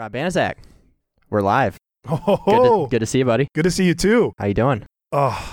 Rob Banizak. We're live. Oh, Good to, good to see you, buddy. good to see you too. How you doing? Oh,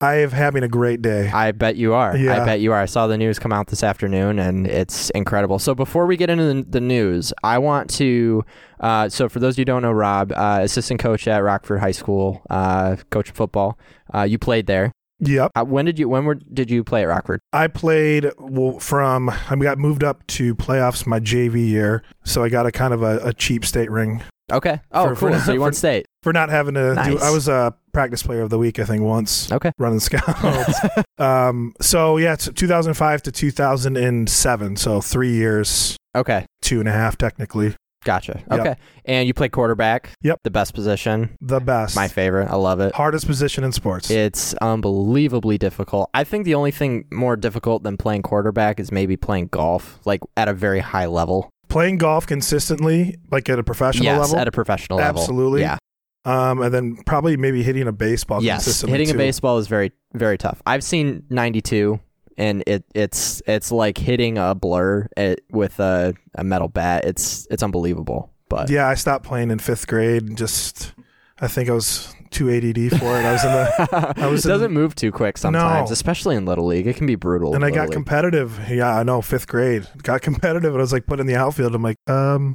I am having a great day. I bet you are. I bet you are. I saw the news come out this afternoon, and it's incredible. So before we get into the, the news, I want to. Uh, so for those of you who don't know, Rob, uh, assistant coach at Rockford High School, uh, coach of football. Uh, you played there. Yep. Uh, when did you? When were, did you play at Rockford? I played well, from, I got moved up to playoffs my JV year. So I got a kind of a, a cheap state ring Okay. Oh, For- for- cool. so you won state. for not having to do, Nice. I was a practice player of the week, I think, once Okay. running scouts. um, so yeah, it's 2005 to 2007. So three years, okay. two and a half technically. Gotcha. Yep. Okay. And you play quarterback. Yep. The best position. The best. My favorite. I love it. Hardest position in sports. It's unbelievably difficult. I think the only thing more difficult than playing quarterback is maybe playing golf, like at a very high level. Playing golf consistently, like at a professional yes, level. at a professional level. Absolutely. Yeah. um, and then probably maybe hitting a baseball yes. consistently. Hitting a baseball is very very tough. I've seen 92 and it it's it's like hitting a blur it, with a, a metal bat. It's it's unbelievable. But Yeah, I stopped playing in fifth grade. and Just, I think I was too ADD for it. I was in the, I was it doesn't move too quick sometimes, No. especially in little league. It can be brutal. and I got League. competitive. Yeah, I know. Fifth grade got competitive, and I was like put in the outfield. I'm like, um,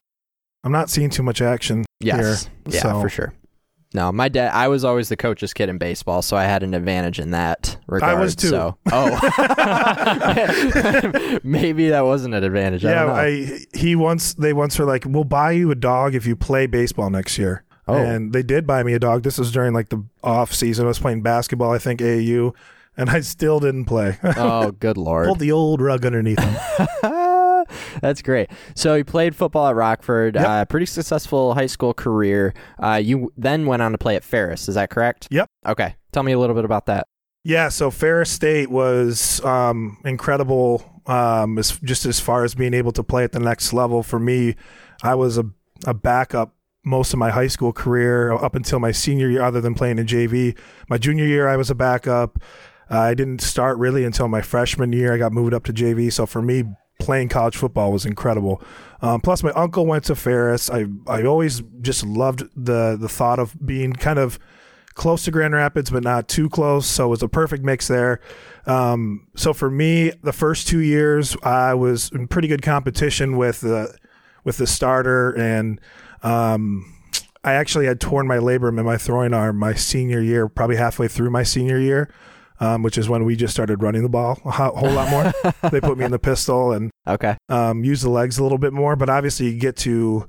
I'm not seeing too much action Yes. here. Yeah, so- for sure. No, my dad. I was always the coach's kid in baseball, so I had an advantage in that regard. I was too. So, oh, maybe that wasn't an advantage. I Yeah, don't know. I he once they once were like, we'll buy you a dog if you play baseball next year. Oh. And they did buy me a dog. This was during like the off season. I was playing basketball, I think AAU, and I still didn't play. oh, good lord. Pulled the old rug underneath him. That's great. So you played football at Rockford. Yep. Uh, pretty successful high school career. Uh, you then went on to play at Ferris. Is that correct? Yep. Okay. Tell me a little bit about that. Yeah, so Ferris State was um, incredible. Um, as, just as far as being able to play at the next level for me, I was a, a backup most of my high school career up until my senior year, other than playing in JV. My junior year, I was a backup. Uh, I didn't start really until my freshman year. I got moved up to JV. So for me, playing college football was incredible. Um, plus, my uncle went to Ferris. I I always just loved the the thought of being kind of close to Grand Rapids, but not too close. So it was a perfect mix there. Um, so for me, the first two years, I was in pretty good competition with the with the starter, and um, I actually had torn my labrum in my throwing arm my senior year, probably halfway through my senior year. Um, which is when we just started running the ball a whole lot more. they put me in the pistol and Okay. um, use the legs a little bit more. But obviously, you get to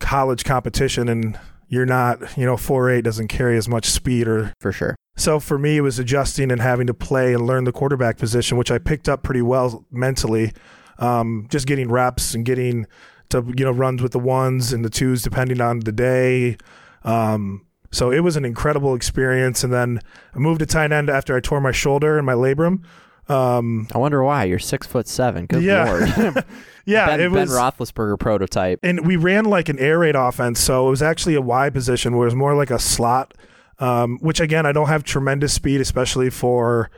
college competition and you're not, you know, 4'8 doesn't carry as much speed or. For sure. So for me, it was adjusting and having to play and learn the quarterback position, which I picked up pretty well mentally. Um, just getting reps and getting to, you know, runs with the ones and the twos depending on the day. Um, so it was an incredible experience. And then I moved to tight end after I tore my shoulder and my labrum. Um, I wonder why you're six foot seven. Good Yeah. lord. yeah, ben, it was. ben Roethlisberger prototype. and we ran like an air raid offense, so it was actually a Y position where it was more like a slot. Um, which again, I don't have tremendous speed, especially for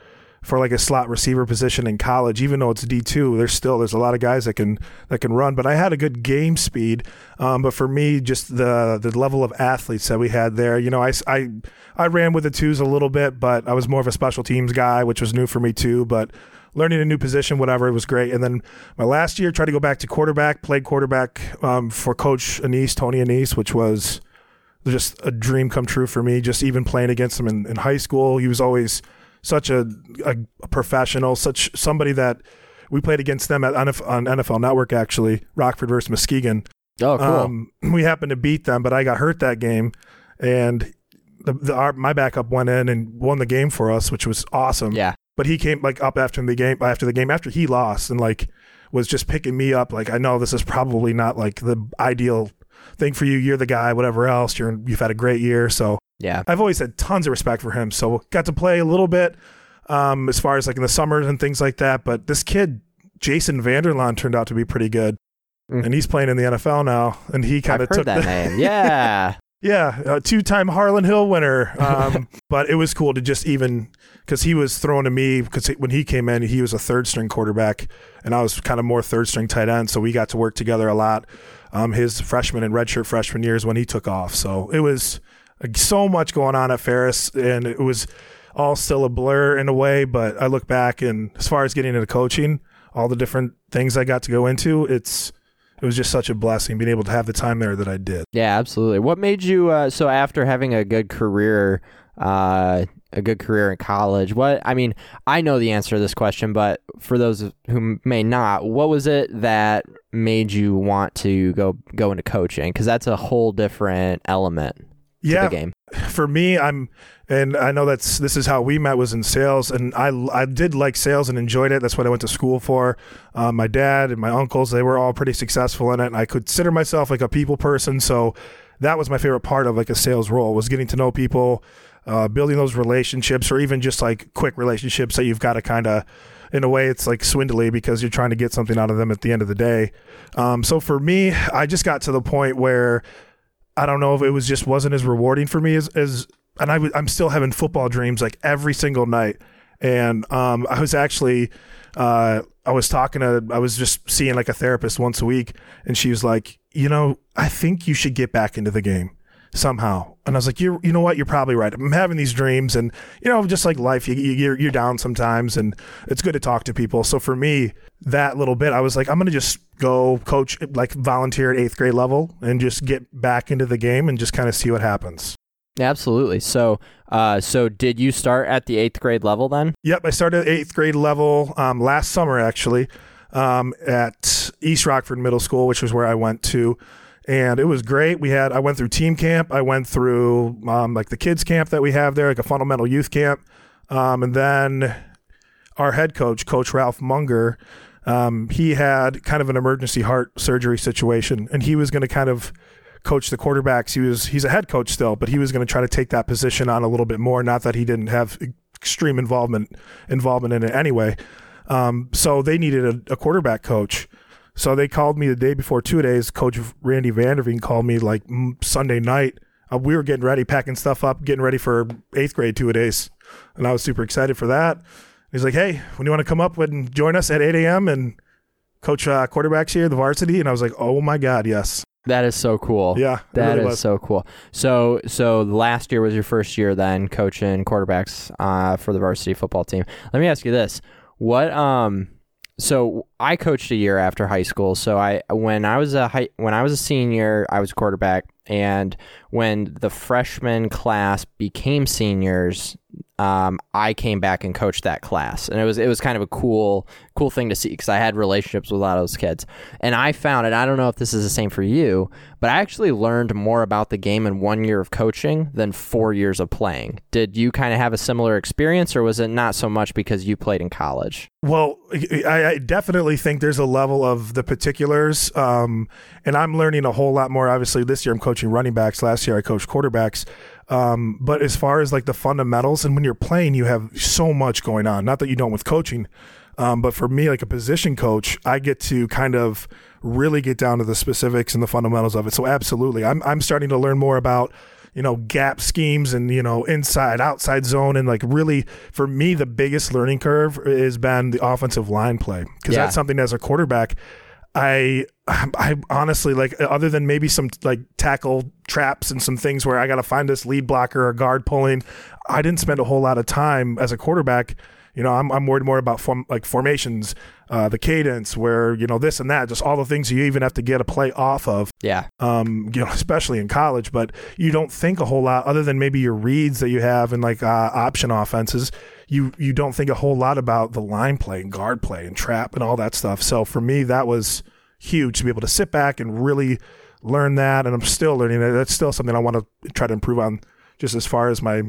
for like a slot receiver position in college. Even though it's D two, there's still there's a lot of guys that can that can run. But I had a good game speed. Um, but for me, just the the level of athletes that we had there, you know, I, I I ran with the twos a little bit, but I was more of a special teams guy, which was new for me too. But learning a new position, whatever, it was great. And then my last year, tried to go back to quarterback, played quarterback um, for Coach Annese, Tony Annese, which was just a dream come true for me. Just even playing against him in, in high school, he was always such a, a, a professional, such somebody that we played against them at on NFL Network actually, Rockford versus Muskegon. Oh, cool. Um, we happened to beat them, but I got hurt that game, and the, the our, my backup went in and won the game for us, which was awesome yeah. but he came like up after the game after the game after he lost and like was just picking me up like I know this is probably not like the ideal thing for you you're the guy whatever else you're you've had a great year so Yeah. I've always had tons of respect for him so got to play a little bit um as far as like in the summers and things like that but this kid Jason Vander Laan turned out to be pretty good Mm. and he's playing in the NFL now and he kind of took that the, name. Yeah. Yeah, a two-time Harlon Hill winner. Um, but it was cool to just even because he was throwing to me because when he came in, he was a third-string quarterback, and I was kind of more third-string tight end. So we got to work together a lot. Um, his freshman and redshirt freshman years when he took off. So it was so much going on at Ferris, and it was all still a blur in a way. But I look back, and as far as getting into coaching, all the different things I got to go into, it's it was just such a blessing being able to have the time there that I did. Yeah, absolutely. What made you uh, so after having a good career, uh, a good career in college? What I mean, I know the answer to this question, but for those who may not, what was it that made you want to go go into coaching? Because that's a whole different element. Yeah, the game. For me, I'm, and I know that's this is how we met was in sales, and I I did like sales and enjoyed it. That's what I went to school for. Um, my dad and my uncles, they were all pretty successful in it, and I consider myself like a people person. So that was my favorite part of like a sales role was getting to know people uh, building those relationships, or even just like quick relationships that you've got to kind of, in a way, it's like swindly because you're trying to get something out of them at the end of the day. Um, so for me, I just got to the point where I don't know if it was just wasn't as rewarding for me as, as and I w- I'm still having football dreams like every single night. And um, I was actually, uh, I was talking to, I was just seeing like a therapist once a week, and she was like, you know, I think you should get back into the game somehow. And I was like, you you know what? You're probably right. I'm having these dreams, and you know, just like life, you, you're you're down sometimes, and it's good to talk to people. So for me, that little bit, I was like, I'm gonna just go coach, like volunteer at eighth grade level, and just get back into the game and just kind of see what happens. Absolutely. So, uh, so did you start at the eighth grade level then? Yep, I started at eighth grade level um, last summer actually um, at East Rockford Middle School, which was where I went to and it was great. We had I went through team camp, I went through um, like the kids camp that we have there, like a fundamental youth camp, um, and then our head coach, Coach Ralph Munger, um, he had kind of an emergency heart surgery situation, and he was going to kind of coach the quarterbacks. He was he's a head coach still, but he was going to try to take that position on a little bit more. Not that he didn't have extreme involvement involvement in it anyway. Um, so they needed a, a quarterback coach. So they called me the day before two days. Coach Randy Vanderveen called me like Sunday night. Uh, we were getting ready, packing stuff up, getting ready for eighth grade two days, and I was super excited for that. He's like, "Hey, when you want to come up and join us at 8 a.m. and coach uh, quarterbacks here, the varsity?" And I was like, "Oh my god, yes!" That is so cool. Yeah, that really is was. so cool. So, so last year was your first year then coaching quarterbacks uh, for the varsity football team. Let me ask you this: What um so I coached a year after high school. So I when I was a high, when I was a senior, I was a quarterback, and when the freshman class became seniors, um, I came back and coached that class, and it was it was kind of a cool cool thing to see because I had relationships with a lot of those kids, and I found it. I don't know if this is the same for you, but I actually learned more about the game in one year of coaching than four years of playing. Did you kind of have a similar experience, or was it not so much because you played in college? Well, I, I definitely think there's a level of the particulars, um, and I'm learning a whole lot more. Obviously, this year I'm coaching running backs. Last year I coached quarterbacks. Um, but as far as like the fundamentals, and when you're playing, you have so much going on. Not that you don't with coaching, um, but for me, like a position coach, I get to kind of really get down to the specifics and the fundamentals of it. So absolutely, I'm I'm starting to learn more about you know gap schemes and you know inside outside zone and like really for me the biggest learning curve has been the offensive line play because Yeah. that's something as a quarterback I I honestly like other than maybe some like tackle traps and some things where I got to find this lead blocker or guard pulling. I didn't spend a whole lot of time as a quarterback. You know, I'm I'm worried more about form, like formations, uh, the cadence, where you know this and that, just all the things you even have to get a play off of. Yeah, Um, you know, especially in college, but you don't think a whole lot other than maybe your reads that you have in like uh, option offenses. You you don't think a whole lot about the line play and guard play and trap and all that stuff. So for me, that was huge to be able to sit back and really learn that. And I'm still learning that. That's still something I want to try to improve on, just as far as my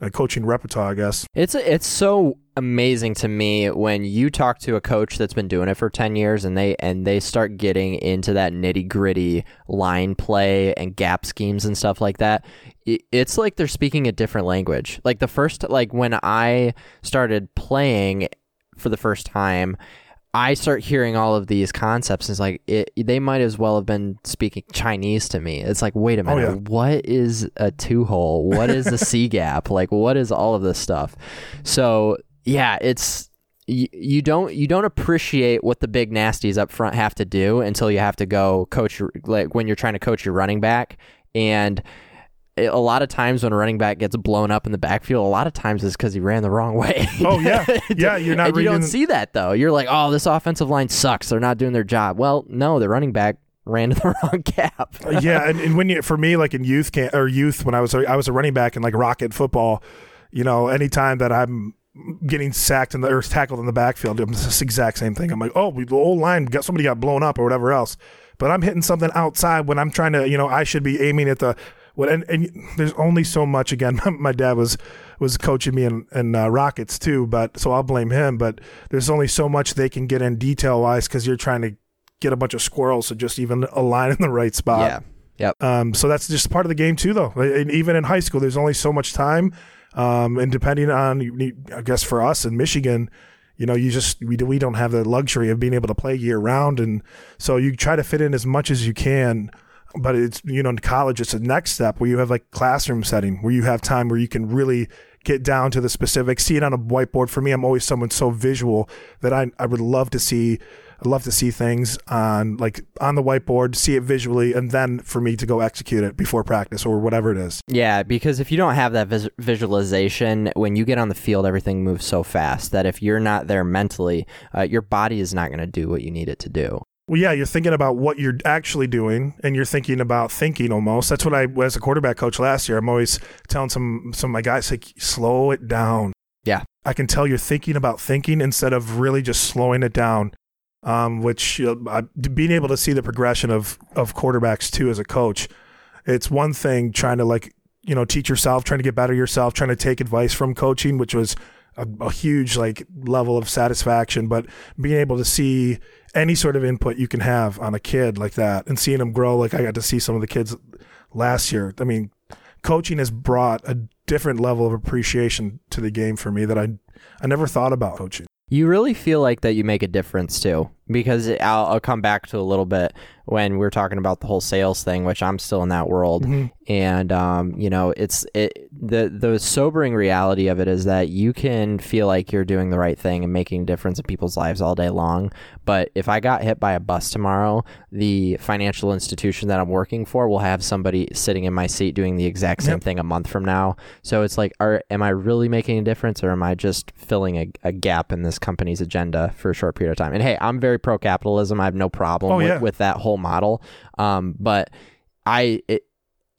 uh, coaching repertoire, I guess. It's it's so amazing to me when you talk to a coach that's been doing it for 10 years and they and they start getting into that nitty-gritty line play and gap schemes and stuff like that. It's like they're speaking a different language. Like the first like when I started playing for the first time, I start hearing all of these concepts. And It's like it, they might as well have been speaking Chinese to me. It's like, wait a Oh, minute, yeah. what is a two hole? What is a C gap? Like, what is all of this stuff? So yeah, it's you, you don't you don't appreciate what the big nasties up front have to do until you have to go coach like when you're trying to coach your running back and a lot of times when a running back gets blown up in the backfield, a lot of times it's because he ran the wrong way. Oh, yeah. Yeah, you're not you don't see that though. You're like, oh, this offensive line sucks. They're not doing their job. Well, no, the running back ran to the wrong gap. Uh, yeah, and, and when you for me like in youth camp or youth when I was a, I was a running back in like rocket football, you know, anytime that I'm getting sacked in the or tackled in the backfield, it's this exact same thing. I'm like, oh, the old line got somebody got blown up or whatever else, but I'm hitting something outside when I'm trying to, you know, I should be aiming at the what and, and there's only so much. Again, my dad was was coaching me in, in uh, rockets too, but so I'll blame him. But there's only so much they can get in detail wise because you're trying to get a bunch of squirrels to just even align in the right spot. yeah. Yep. Um, so that's just part of the game too, though. And even in high school, there's only so much time, um, and depending on, I guess for us in Michigan, you know, you just we we don't have the luxury of being able to play year round, and so you try to fit in as much as you can. But it's you know in college, it's the next step where you have like classroom setting where you have time where you can really get down to the specifics, see it on a whiteboard. For me, I'm always someone so visual that I I would love to see I'd love to see things on like on the whiteboard, see it visually, and then for me to go execute it before practice or whatever it is. Yeah, because if you don't have that vis- visualization, when you get on the field, everything moves so fast that if you're not there mentally, uh, your body is not going to do what you need it to do. Well, yeah, you're thinking about what you're actually doing, and you're thinking about thinking almost. That's what I, as a quarterback coach last year, I'm always telling some some of my guys like, slow it down. Yeah. I can tell you're thinking about thinking instead of really just slowing it down. Um, which you know, I, being able to see the progression of of quarterbacks too as a coach, it's one thing trying to like you know teach yourself, trying to get better yourself, trying to take advice from coaching, which was a, a huge like level of satisfaction. But being able to see any sort of input you can have on a kid like that and seeing them grow, like I got to see some of the kids last year. I mean, coaching has brought a different level of appreciation to the game for me that I I never thought about coaching. You really feel like that you make a difference too, because I'll, I'll come back to a little bit when we're talking about the whole sales thing, which I'm still in that world, and um, you know, it's it the the sobering reality of it is that you can feel like you're doing the right thing and making a difference in people's lives all day long, but if I got hit by a bus tomorrow, the financial institution that I'm working for will have somebody sitting in my seat doing the exact same Yep. thing a month from now. So it's like, are am I really making a difference, or am I just filling a, a gap in this company's agenda for a short period of time? And hey, I'm very pro capitalism. I have no problem Oh, with, yeah. with that whole model. Um, but I it,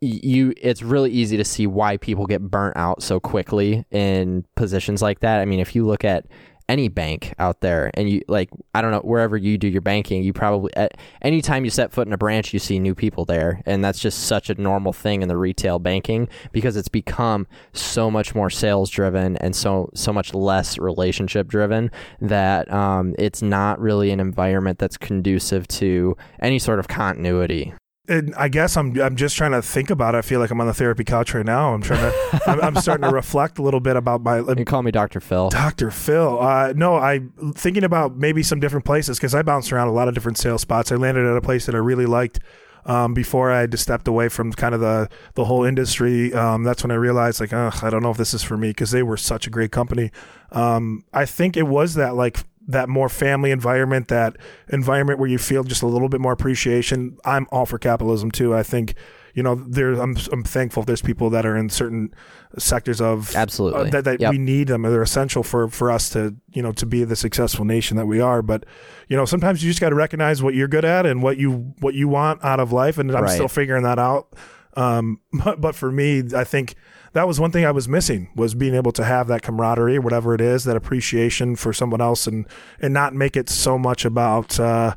you it's really easy to see why people get burnt out so quickly in positions like that. I mean, if you look at any bank out there and you like I don't know wherever you do your banking you probably at anytime you set foot in a branch you see new people there. And that's just such a normal thing in the retail banking because it's become so much more sales driven and so so much less relationship driven that um, it's not really an environment that's conducive to any sort of continuity And I guess I'm I'm just trying to think about it. I feel like I'm on the therapy couch right now. I'm trying to I'm, I'm starting to reflect a little bit about my you can call me Dr. Phil Dr. Phil. Uh, no, I thinking about maybe some different places because I bounced around a lot of different sales spots. I landed at a place that I really liked um, before I just stepped away from kind of the the whole industry. Um, that's when I realized like, I don't know if this is for me because they were such a great company. Um, I think it was that like that more family environment, that environment where you feel just a little bit more appreciation. I'm all for capitalism too. I think. You know, there. I'm. I'm thankful there's people that are in certain sectors of Absolutely. uh, that, that Yep. we need them. They're essential for for us to you know to be the successful nation that we are. But you know, sometimes you just got to recognize what you're good at and what you what you want out of life. And I'm Right. still figuring that out. Um, but, but for me, I think that was one thing I was missing was being able to have that camaraderie, whatever it is, that appreciation for someone else, and and not make it so much about. Uh,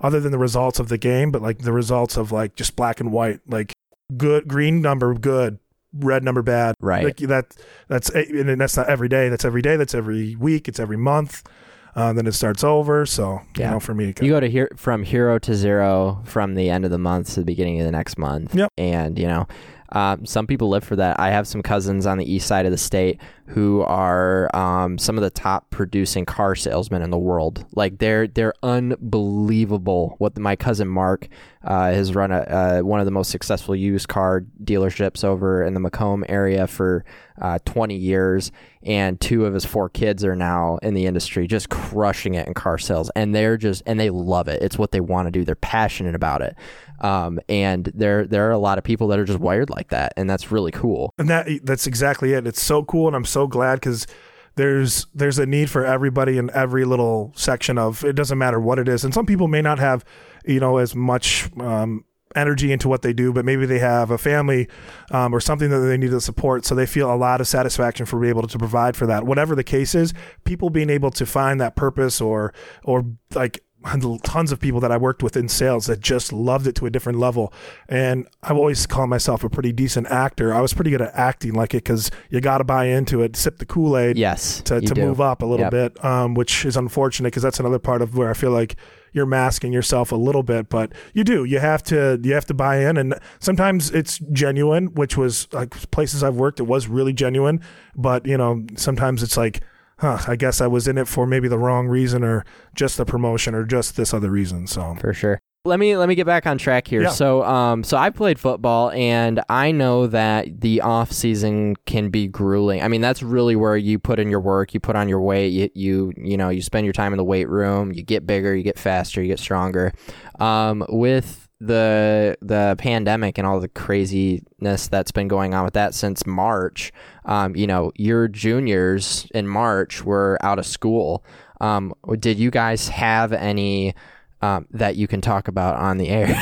other than the results of the game, but like the results of like just black and white, like good green number good, red number bad. Right. Like that that's and that's not every day. That's every day. That's every week. It's every month. Uh, then it starts over. So you know, for me, You go to here from hero to zero from the end of the month to the beginning of the next month. Yep. And you know, Um, some people live for that. I have some cousins on the east side of the state who are um, some of the top producing car salesmen in the world. Like they're they're unbelievable. What my cousin Mark uh, has run a, uh, one of the most successful used car dealerships over in the Macomb area for uh, 20 years, and two of his four kids are now in the industry, just crushing it in car sales. And they're just and they love it. It's what they want to do. They're passionate about it. Um, and there there are a lot of people that are just wired like that, and that's really cool. And that that's exactly it. It's so cool, and I'm so glad because there's there's a need for everybody in every little section of it doesn't matter what it is. And some people may not have you know as much um, energy into what they do but maybe they have a family um, or something that they need to support so they feel a lot of satisfaction for being able to provide for that. Whatever the case is people being able to find that purpose or or like tons of people that I worked with in sales that just loved it to a different level. And I've always called myself a pretty decent actor. I was pretty good at acting like it because you got to buy into it, sip the Kool Aid, yes, to, to move up a little yep. bit, um, which is unfortunate because that's another part of where I feel like you're masking yourself a little bit. But you do, you have to, you have to buy in, and sometimes it's genuine, which was like places I've worked, it was really genuine. But you know, sometimes it's like huh, I guess I was in it for maybe the wrong reason or just the promotion or just this other reason. So for sure. Let me let me get back on track here. Yeah. So um so I played football and I know that the off season can be grueling. I mean that's really where you put in your work, you put on your weight, you you you know, you spend your time in the weight room, you get bigger, you get faster, you get stronger. Um with the the pandemic and all the craziness that's been going on with that since March, um, you know, your juniors in March were out of school. Um, did you guys have any um, that you can talk about on the air?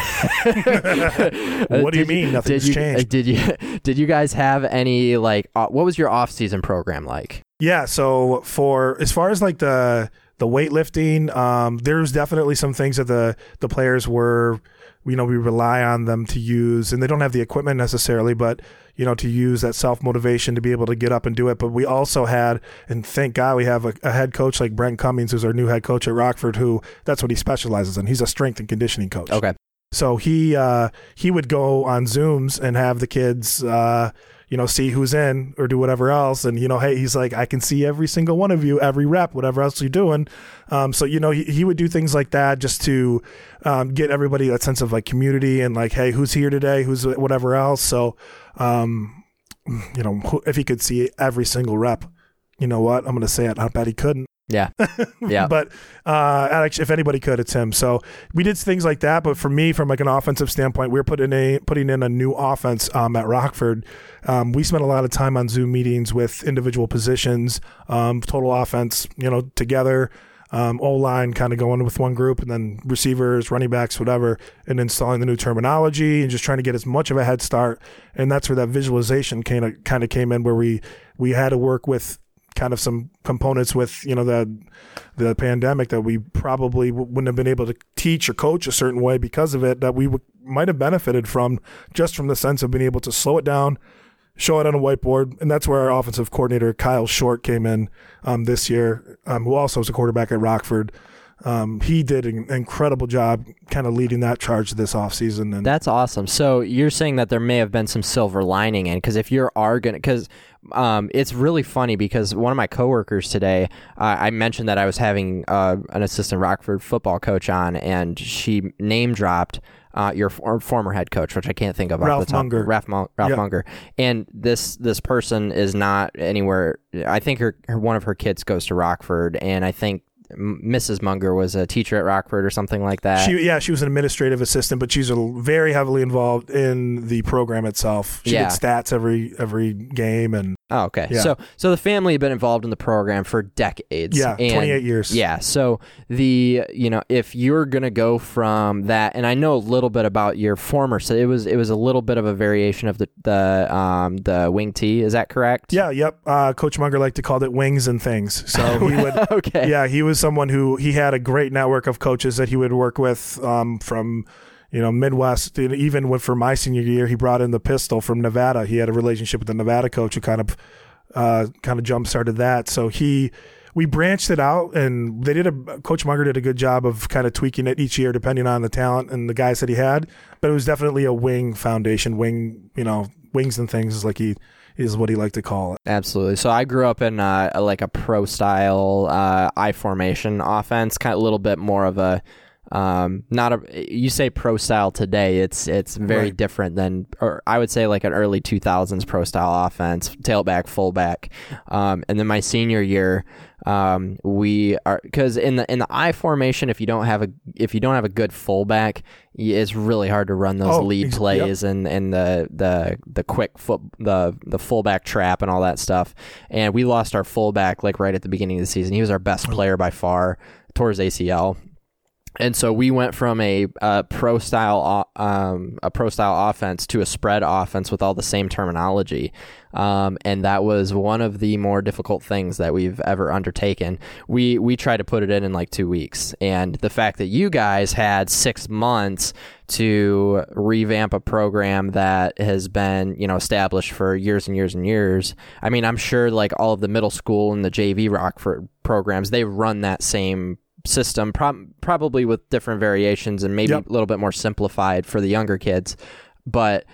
what do you mean? Nothing's did you, changed. Did you did you guys have any like uh, what was your off season program like? Yeah, so for as far as like the the weightlifting, um, there's definitely some things that the the players were you know we rely on them to use and they don't have the equipment necessarily but you know to use that self motivation to be able to get up and do it. But we also had and thank god we have a, a, head coach like brent cummings who's our new head coach at rockford who that's what he specializes in. He's a strength and conditioning coach. Okay. So he uh, he would go on zooms and have the kids uh, you know, see who's in or do whatever else. And, you know, hey, he's like, I can see every single one of you, every rep, whatever else you're doing. Um, so, you know, he, he would do things like that just to um, get everybody that sense of like community and like, hey, who's here today? Who's whatever else. So, um, you know, if he could see every single rep, you know what? I'm going to say it. I bet he couldn't. Yeah. Yeah. but uh, Alex, if anybody could, it's him. So we did things like that. But for me, from like an offensive standpoint, we are putting a putting in a new offense um, at Rockford. Um, we spent a lot of time on Zoom meetings with individual positions, um, total offense, you know, together. Um, O line kind of going with one group, and then receivers, running backs, whatever, and installing the new terminology and just trying to get as much of a head start. And that's where that visualization kind of kind of came in, where we we had to work with kind of some components with you know the the pandemic that we probably wouldn't have been able to teach or coach a certain way because of it that we w- might have benefited from just from the sense of being able to slow it down show it on a whiteboard. And that's where our offensive coordinator kyle short came in um, this year um, who also was a quarterback at rockford um, he did an incredible job kind of leading that charge this offseason. And That's awesome. So you're saying that there may have been some silver lining in because if you're are going to, because um, it's really funny because one of my coworkers today, uh, I mentioned that I was having uh, an assistant Rockford football coach on, and she name dropped uh, your for- former head coach, which I can't think of Ralph off the top. Munger. Ralph, Mo- Ralph Munger. And this this person is not anywhere. I think her, her one of her kids goes to Rockford, and I think Mrs. Munger was a teacher at Rockford or something like that. She, yeah, she was an administrative assistant, but she's very heavily involved in the program itself. She yeah. did stats every every game and Oh, okay. Yeah. So so the family had been involved in the program for decades. Yeah, and, 28 years. Yeah. So the you know, if you're going to go from that and I know a little bit about your former so it was it was a little bit of a variation of the the um the wing T, is that correct? Yeah, yep. Uh, Coach Munger liked to call it wings and things. So he would Okay. Yeah, he was someone who he had a great network of coaches that he would work with um, from you know, Midwest, even for my senior year, he brought in the pistol from Nevada. He had a relationship with the Nevada coach who kind of, uh, kind of jump started that. So he, we branched it out and they did a, Coach Munger did a good job of kind of tweaking it each year depending on the talent and the guys that he had. But it was definitely a wing foundation, wing, you know, wings and things, is like he is what he liked to call it. Absolutely. So I grew up in uh, like a pro style uh, I formation offense, kind of a little bit more of a um, not a you say pro style today. It's it's very Right. different than, or I would say like an early two thousands pro style offense, tailback, fullback, um, and then my senior year, um, we are because in the in the I formation, if you don't have a if you don't have a good fullback, it's really hard to run those Oh, lead ex- yep. plays and and the the the quick foot the the fullback trap and all that stuff. And we lost our fullback like right at the beginning of the season. He was our best Oh. player by far towards ACL. And so we went from a, uh pro style um, a pro style offense to a spread offense with all the same terminology, um, and that was one of the more difficult things that we've ever undertaken. We we tried to put it in in like two weeks, and the fact that you guys had six months to revamp a program that has been you know established for years and years and years. I mean, I'm sure like all of the middle school and the JV Rockford programs they run that same system, prob- probably with different variations and maybe Yep. a little bit more simplified for the younger kids. But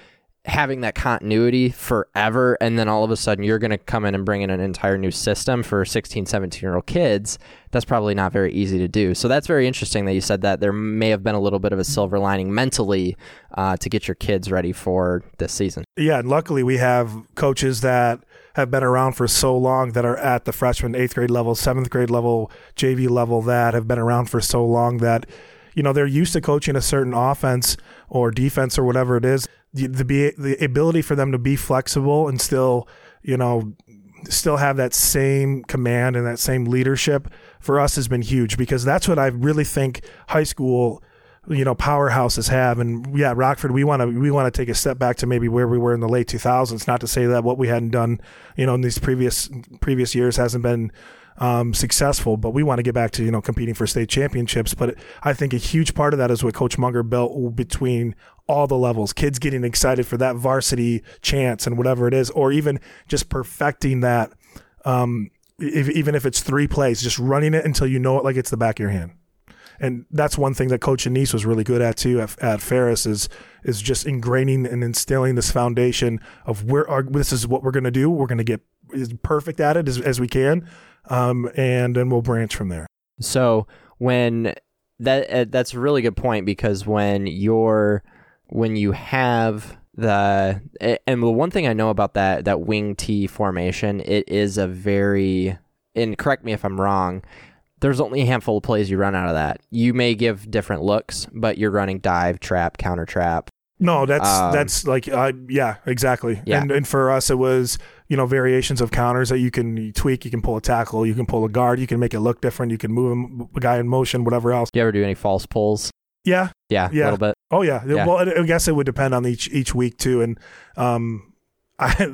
having that continuity forever, and then all of a sudden you're going to come in and bring in an entire new system for 16, 17 year old kids, that's probably not very easy to do. So that's very interesting that you said that there may have been a little bit of a silver lining mentally uh, to get your kids ready for this season. Yeah, and luckily we have coaches that have been around for so long that are at the freshman, eighth grade level, seventh grade level, JV level that have been around for so long that you know they're used to coaching a certain offense or defense or whatever it is. The, the the ability for them to be flexible and still you know still have that same command and that same leadership for us has been huge because that's what I really think high school you know powerhouses have. And yeah Rockford we want to we want to take a step back to maybe where we were in the late 2000s not to say that what we hadn't done you know in these previous previous years hasn't been um, successful but we want to get back to you know competing for state championships. But I think a huge part of that is what coach Munger built between all the levels kids getting excited for that varsity chance and whatever it is or even just perfecting that um, if, even if it's three plays just running it until you know it like it's the back of your hand and that's one thing that Coach Annese was really good at too at, at Ferris is is just ingraining and instilling this foundation of where our, this is what we're going to do. We're going to get as perfect at it as, as we can, um, and then we'll branch from there. So when that uh, that's a really good point because when you're when you have the and the one thing I know about that that wing T formation, it is a very and correct me if I'm wrong. There's only a handful of plays you run out of that. You may give different looks, but you're running dive, trap, counter trap. No, that's Um, that's like uh, yeah, exactly. Yeah. And and for us, it was you know variations of counters that you can tweak. You can pull a tackle, you can pull a guard, you can make it look different. You can move a guy in motion, whatever else. Do you ever do any false pulls? Yeah, Yeah, yeah. a little bit. Oh yeah. Yeah. Well, I I guess it would depend on each each week too, and um, I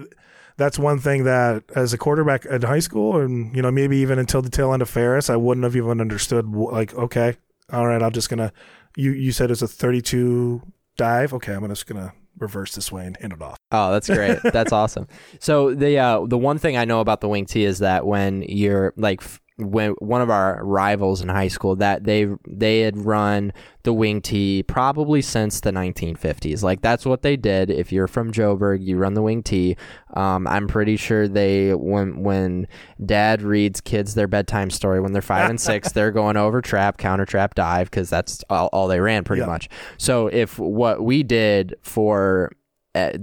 that's one thing that as a quarterback at high school, and you know maybe even until the tail end of Ferris, I wouldn't have even understood. Like, okay, all right, I'm just gonna. You you said it's a 32 dive. Okay, I'm just gonna reverse this way and hand it off. Oh, that's great. that's awesome. So the uh, the one thing I know about the wing T is that when you're like f- when one of our rivals in high school that they they had run the wing T probably since the 1950s. Like that's what they did. If you're from Joburg, you run the wing T. Um, I'm pretty sure they when when Dad reads kids their bedtime story when they're five and six, they're going over trap, counter trap, dive because that's all, all they ran pretty Yeah. much. So if what we did for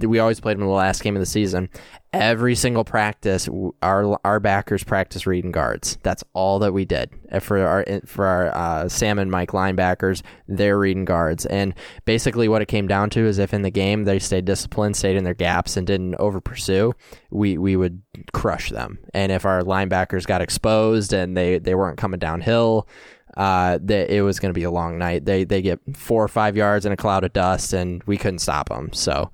we always played them in the last game of the season. Every single practice, our our backers practice reading guards. That's all that we did Uh, for our for our uh, Sam and Mike linebackers. They're reading guards, and basically what it came down to is if in the game they stayed disciplined, stayed in their gaps, and didn't over pursue, we we would crush them. And if our linebackers got exposed and they they weren't coming downhill, uh, that it was going to be a long night. They they get four or five yards in a cloud of dust, and we couldn't stop them. So,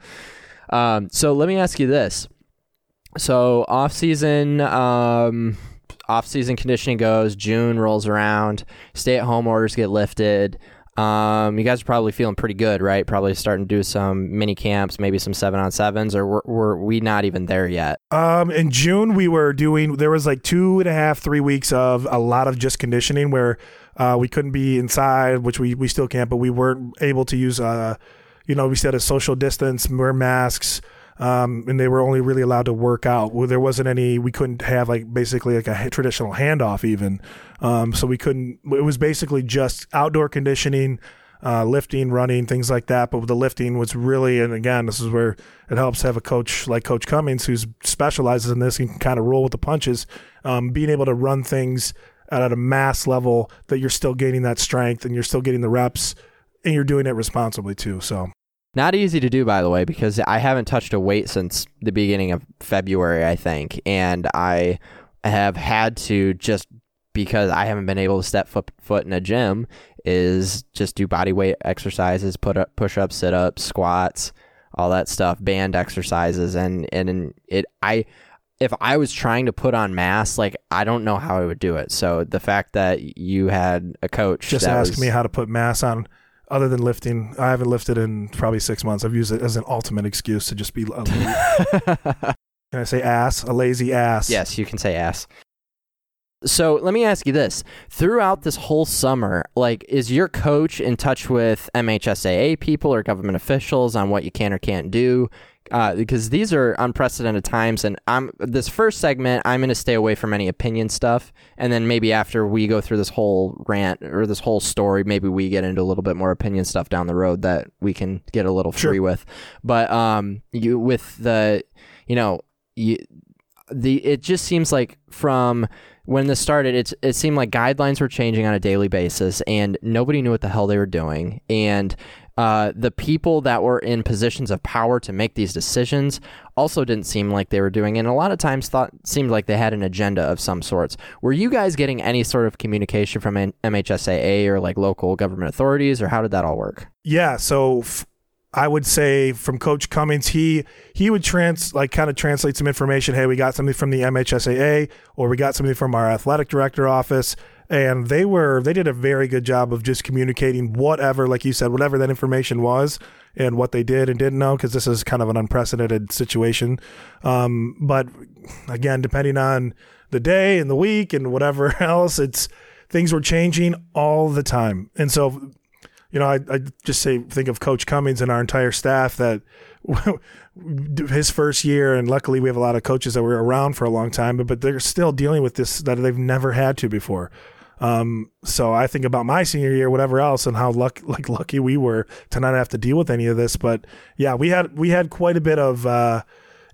um, so let me ask you this: so off season, um, off season conditioning goes. June rolls around. Stay at home orders get lifted. Um, you guys are probably feeling pretty good, right? Probably starting to do some mini camps, maybe some seven on sevens, or were, were we not even there yet? Um, in June, we were doing. There was like two and a half, three weeks of a lot of just conditioning where uh, we couldn't be inside, which we we still can't, but we weren't able to use. Uh, you know, we said a social distance, wear masks. Um, and they were only really allowed to work out. Well, there wasn't any. We couldn't have like basically like a traditional handoff even. Um, so we couldn't. It was basically just outdoor conditioning, uh, lifting, running, things like that. But the lifting was really, and again, this is where it helps have a coach like Coach Cummings who specializes in this and kind of roll with the punches. Um, being able to run things at a mass level that you're still gaining that strength and you're still getting the reps and you're doing it responsibly too. So not easy to do, by the way, because I haven't touched a weight since the beginning of February, I think, and I have had to just because I haven't been able to step foot, foot in a gym is just do body weight exercises, put up push ups, sit ups, squats, all that stuff, band exercises, and and it I if I was trying to put on mass, like I don't know how I would do it. So the fact that you had a coach just ask was, me how to put mass on other than lifting, I haven't lifted in probably six months. I've used it as an ultimate excuse to just be. A, can I say ass? A lazy ass. Yes, you can say ass. So let me ask you this: throughout this whole summer, like, is your coach in touch with MHSAA people or government officials on what you can or can't do? uh, because these are unprecedented times. And I'm this first segment, I'm going to stay away from any opinion stuff, and then maybe after we go through this whole rant or this whole story, maybe we get into a little bit more opinion stuff down the road that we can get a little free Sure. with. But um, you with the, you know, you, the it just seems like from when this started, it's it seemed like guidelines were changing on a daily basis, and nobody knew what the hell they were doing, and uh, the people that were in positions of power to make these decisions also didn't seem like they were doing, and a lot of times thought seemed like they had an agenda of some sorts. Were you guys getting any sort of communication from MHSAA or like local government authorities, or how did that all work? Yeah, so f- I would say from Coach Cummings, he he would trans like kind of translate some information. Hey, we got something from the MHSAA, or we got something from our athletic director office, and they were they did a very good job of just communicating whatever, like you said, whatever that information was and what they did and didn't know, because this is kind of an unprecedented situation. Um, but again, depending on the day and the week and whatever else, it's things were changing all the time, and so you know, I, I just say think of Coach Cummings and our entire staff that his first year, and luckily we have a lot of coaches that were around for a long time, but but they're still dealing with this that they've never had to before. Um, so I think about my senior year, whatever else, and how luck like lucky we were to not have to deal with any of this. But yeah, we had we had quite a bit of uh,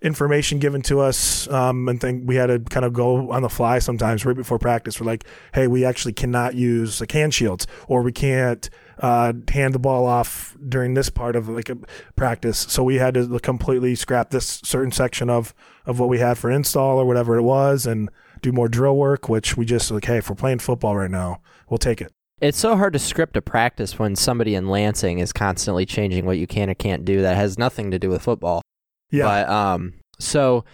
information given to us, um, and think we had to kind of go on the fly sometimes right before practice. We're like, hey, we actually cannot use like hand shields, or we can't uh, hand the ball off during this part of like a practice. So we had to completely scrap this certain section of of what we had for install or whatever it was, and do more drill work. Which we just like, hey, if we're playing football right now, we'll take it. It's so hard to script a practice when somebody in Lansing is constantly changing what you can or can't do that has nothing to do with football. Yeah, But um, so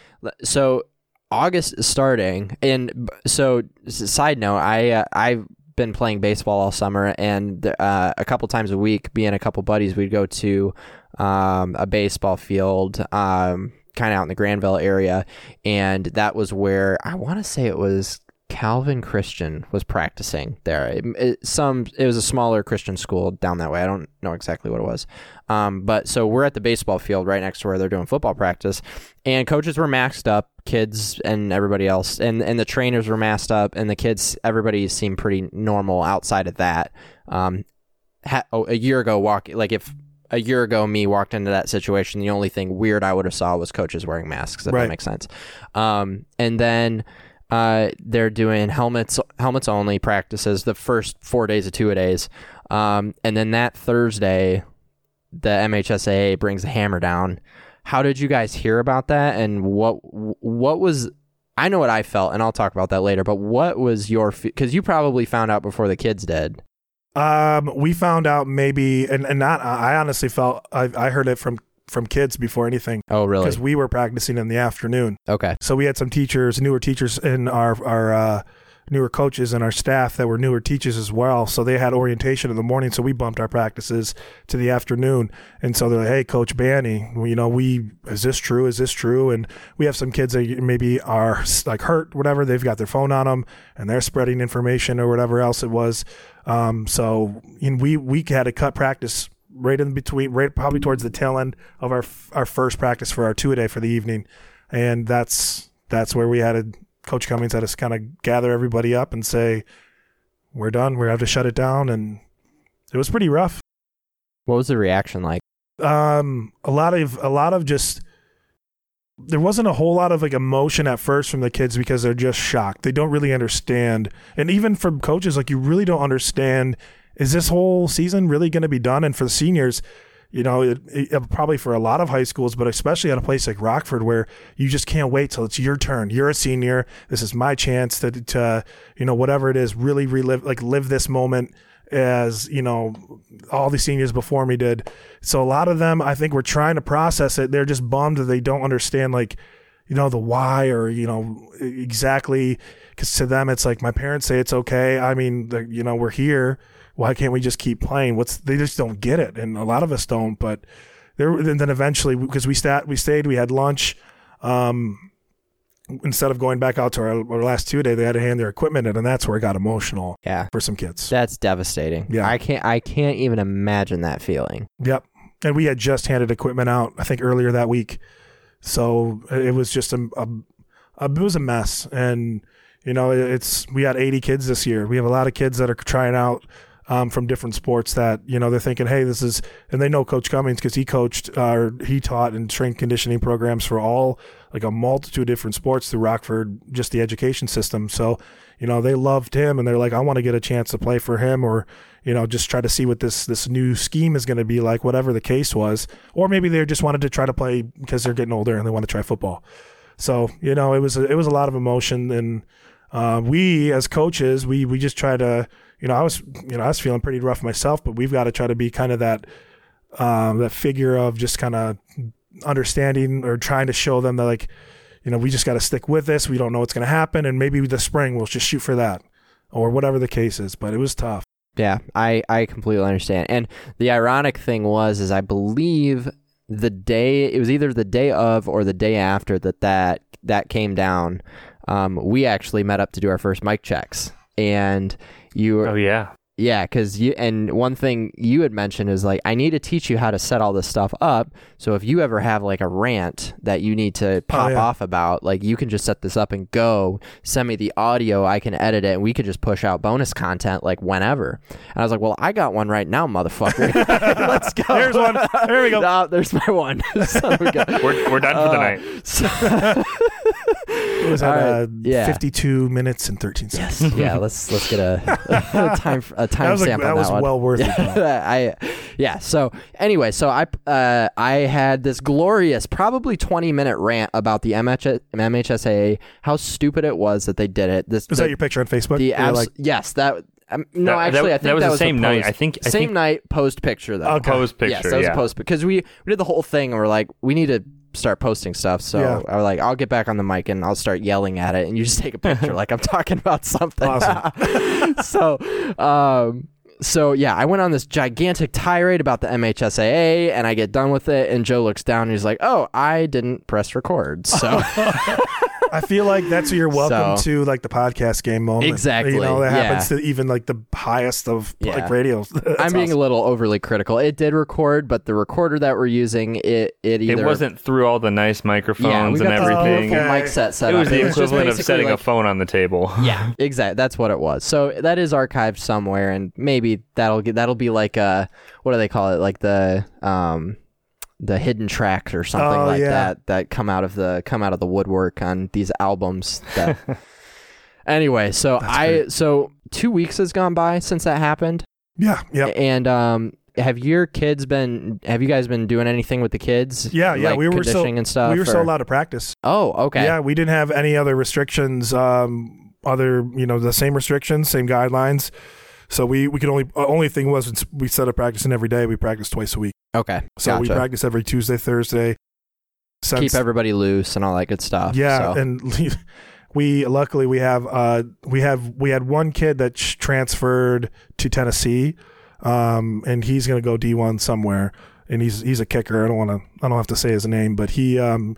so August is starting, and so side note, I uh, I've been playing baseball all summer, and uh, a couple times a week, and a couple buddies, we'd go to um, a baseball field, um, kind of out in the Grandville area, and that was where I want to say it was. Calvin Christian was practicing there. It, it- some it was a smaller Christian school down that way. I don't know exactly what it was, um, but so we're at the baseball field right next to where they're doing football practice, and coaches were maxed up, kids and everybody else, and and the trainers were masked up, and the kids, everybody seemed pretty normal outside of that. Um, ha- oh, a year ago, walk like if a year ago me walked into that situation, the only thing weird I would have saw was coaches wearing masks. If Right. that makes sense. Um, and then. Uh, they're doing helmets helmets only practices the first four days of two a days, um, and then that Thursday, the MHSAA brings the hammer down. How did you guys hear about that, and what what was? I know what I felt, and I'll talk about that later. But what was your? Because you probably found out before the kids did. Um, we found out maybe, and, and not. I honestly felt I, I heard it from from kids before anything Oh, really? because we were practicing in the afternoon. Okay. So we had some teachers, newer teachers in our our uh, newer coaches and our staff that were newer teachers as well. So they had orientation in the morning. So we bumped our practices to the afternoon. And so they're like, "Hey, Coach Banny, you know, we is this true? Is this true?" And we have some kids that maybe are like hurt, whatever. They've got their phone on them and they're spreading information or whatever else it was. Um, so know, we we had to cut practice right in between, right probably towards the tail end of our our first practice for our two a day for the evening, and that's that's where we had a Coach Cummings had us kind of gather everybody up and say, "We're done. We have to shut it down," and it was pretty rough. What was the reaction like? Um, a lot of a lot of just there wasn't a whole lot of like emotion at first from the kids because they're just shocked. They don't really understand. And even from coaches, like you really don't understand is this whole season really going to be done? And for the seniors, you know, it, it, probably for a lot of high schools, but especially at a place like Rockford where you just can't wait till it's your turn. You're a senior. This is my chance to, to you know, whatever it is, really relive, like live this moment as you know all the seniors before me did so a lot of them i think were trying to process it they're just bummed that they don't understand like you know the why or you know exactly because to them it's like my parents say it's okay i mean you know we're here why can't we just keep playing what's they just don't get it and a lot of us don't but there and then eventually because we sat we stayed we had lunch um instead of going back out to our, our, last two day, they had to hand their equipment in, and that's where it got emotional. Yeah, for some kids, that's devastating. Yeah, I can't I can't even imagine that feeling. Yep, and we had just handed equipment out, I think earlier that week, so it was just a, a, a it was a mess, and you know it's we had 80 kids this year. We have a lot of kids that are trying out um, from different sports that you know they're thinking, hey, this is, and they know Coach Cummings because he coached uh, or he taught in strength conditioning programs for all like a multitude of different sports through Rockford, just the education system. So you know they loved him and they're like, I want to get a chance to play for him or you know just try to see what this this new scheme is going to be like, whatever the case was, or maybe they just wanted to try to play because they're getting older and they want to try football. So you know it was a, it was a lot of emotion and. Uh, we as coaches, we we just try to you know, I was, you know, I was feeling pretty rough myself, but we've got to try to be kind of that, um, that figure of just kind of understanding or trying to show them that like, you know, we just got to stick with this. We don't know what's going to happen. And maybe the spring we'll just shoot for that or whatever the case is, but it was tough. Yeah, I, I completely understand. And the ironic thing was, is I believe the day, it was either the day of or the day after that that, that came down. Um, we actually met up to do our first mic checks and you oh yeah yeah, because you and one thing you had mentioned is like I need to teach you how to set all this stuff up. So if you ever have like a rant that you need to oh, pop oh, yeah. off about, like you can just set this up and go. Send me the audio, I can edit it, and we could just push out bonus content like whenever. And I was like, well, I got one right now, motherfucker. Let's go. There's one. There we go. No, there's my one. so we we're, we're done for the uh, night. So it was at right. uh, yeah. 52 minutes and 13 seconds. Yes. yeah. Let's let's get a, a time a time that stamp that that was one. well worth it. I yeah. So anyway, so I uh, I had this glorious, probably 20 minute rant about the MH, MHSAA, how stupid it was that they did it. This is the, that your picture on Facebook? The abs- like, yes, that um, no, that, actually, that, I think that was that the same night. I think I same think, night post picture though. Okay. Post picture. Yes, that was yeah. post because we we did the whole thing and we're like, we need to start posting stuff. So yeah. I was like, I'll get back on the mic and I'll start yelling at it, and you just take a picture like I'm talking about something. Awesome. so, um, so yeah, I went on this gigantic tirade about the MHSAA, and I get done with it, and Joe looks down and he's like, "Oh, I didn't press record." So. I feel like that's your welcome so, to like the podcast game moment. Exactly. You know, that yeah. happens to even like the highest of yeah. like radios. I'm being awesome. a little overly critical. It did record, but the recorder that we're using, it it either it wasn't through all the nice microphones yeah, and everything. The mic set set it was up. the it equivalent was of setting like, a phone on the table. Yeah, exactly. That's what it was. So that is archived somewhere, and maybe that'll get that'll be like a what do they call it? Like the um the hidden tracks or something oh, like yeah. that that come out of the come out of the woodwork on these albums that anyway so That's i great. so two weeks has gone by since that happened yeah yeah and um have your kids been have you guys been doing anything with the kids yeah yeah like we were still and stuff we were or? still allowed to practice oh okay yeah we didn't have any other restrictions um other you know the same restrictions same guidelines so we we could only only thing was we set up practicing every day. We practiced twice a week. Okay, so gotcha. we practice every Tuesday, Thursday. Since, Keep everybody loose and all that good stuff. Yeah, so. and we luckily we have uh we have we had one kid that transferred to Tennessee, um, and he's gonna go D one somewhere, and he's he's a kicker. I don't want to I don't have to say his name, but he um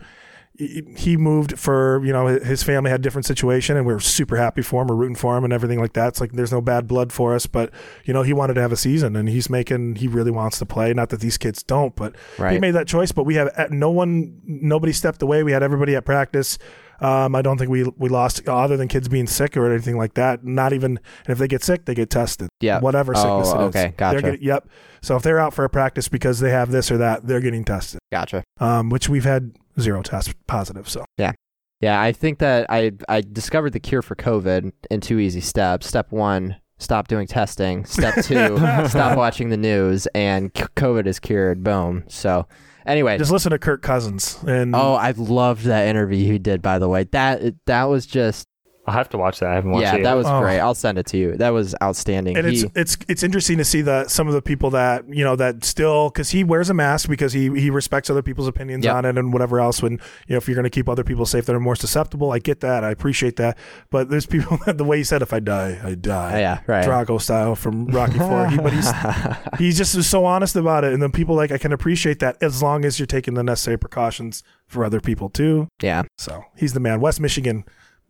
he moved for you know his family had a different situation and we are super happy for him we're rooting for him and everything like that it's like there's no bad blood for us but you know he wanted to have a season and he's making he really wants to play not that these kids don't but right. he made that choice but we have uh, no one nobody stepped away we had everybody at practice um, I don't think we we lost other than kids being sick or anything like that. Not even if they get sick, they get tested. Yeah, whatever sickness oh, it is. Okay, gotcha. Getting, yep. So if they're out for a practice because they have this or that, they're getting tested. Gotcha. Um, which we've had zero test positive. So yeah. Yeah, I think that I I discovered the cure for COVID in two easy steps. Step one, stop doing testing. Step two, stop watching the news, and COVID is cured. Boom. So Anyway, just listen to Kirk Cousins. And oh, I loved that interview he did. By the way, that that was just I'll have to watch that. I haven't watched yeah, it. Yeah, that was oh. great. I'll send it to you. That was outstanding. And he, it's it's it's interesting to see that some of the people that you know that still because he wears a mask because he he respects other people's opinions yep. on it and whatever else. When you know if you're going to keep other people safe that are more susceptible, I get that. I appreciate that. But there's people that the way he said, "If I die, I die." yeah, right. Drago style from Rocky Four. he, but he's he's just so honest about it, and then people like I can appreciate that as long as you're taking the necessary precautions for other people too. Yeah. So he's the man. West Michigan.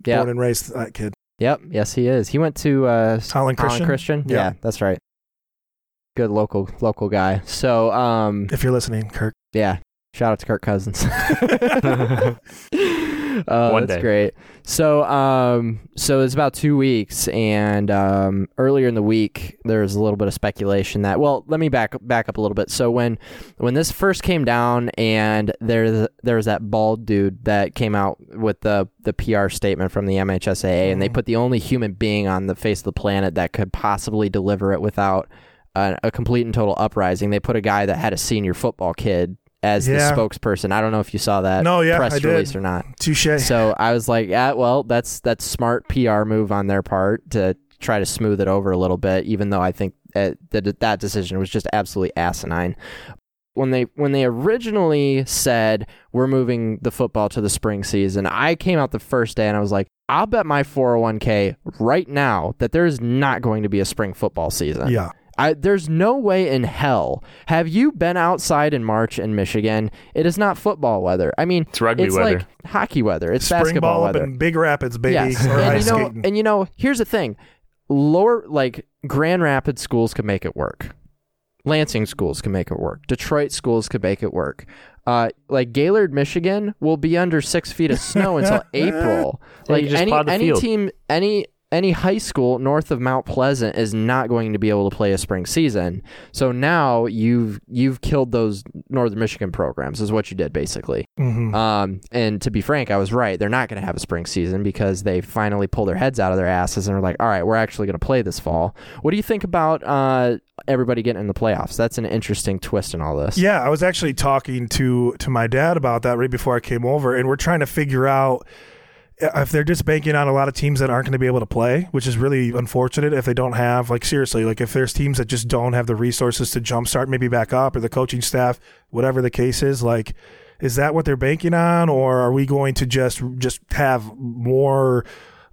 Yep. Born and raised that kid. Yep. Yes, he is. He went to uh, Holland Christian. Christian. Yeah. yeah, that's right. Good local local guy. So, um, if you're listening, Kirk. Yeah. Shout out to Kirk Cousins. Oh, One that's day. great. So, um, so it's about two weeks, and um, earlier in the week, there was a little bit of speculation that. Well, let me back back up a little bit. So when when this first came down, and there there was that bald dude that came out with the the PR statement from the MHSAA, mm. and they mm-hmm. put the only human being on the face of the planet that could possibly deliver it without. A, a complete and total uprising. They put a guy that had a senior football kid as yeah. the spokesperson. I don't know if you saw that no, yeah, press I release did. or not. Touche. So I was like, yeah, well, that's that's smart PR move on their part to try to smooth it over a little bit, even though I think that that decision was just absolutely asinine. When they when they originally said we're moving the football to the spring season, I came out the first day and I was like, I'll bet my 401k right now that there is not going to be a spring football season. Yeah. I, there's no way in hell. Have you been outside in March in Michigan? It is not football weather. I mean, it's rugby it's weather. like hockey weather. It's Spring basketball ball weather. up in Big Rapids, baby. Yes. and you know, skating. and you know, here's the thing: lower like Grand Rapids schools can make it work. Lansing schools can make it work. Detroit schools can make it work. Uh, like Gaylord, Michigan, will be under six feet of snow until April. Like any any field. team, any any high school north of Mount Pleasant is not going to be able to play a spring season. So now you've you've killed those Northern Michigan programs is what you did basically. Mm-hmm. Um, and to be frank, I was right. They're not going to have a spring season because they finally pull their heads out of their asses and are like, all right, we're actually going to play this fall. What do you think about uh, everybody getting in the playoffs? That's an interesting twist in all this. Yeah, I was actually talking to to my dad about that right before I came over, and we're trying to figure out if they're just banking on a lot of teams that aren't going to be able to play, which is really unfortunate if they don't have like seriously like if there's teams that just don't have the resources to jumpstart maybe back up or the coaching staff, whatever the case is, like is that what they're banking on, or are we going to just just have more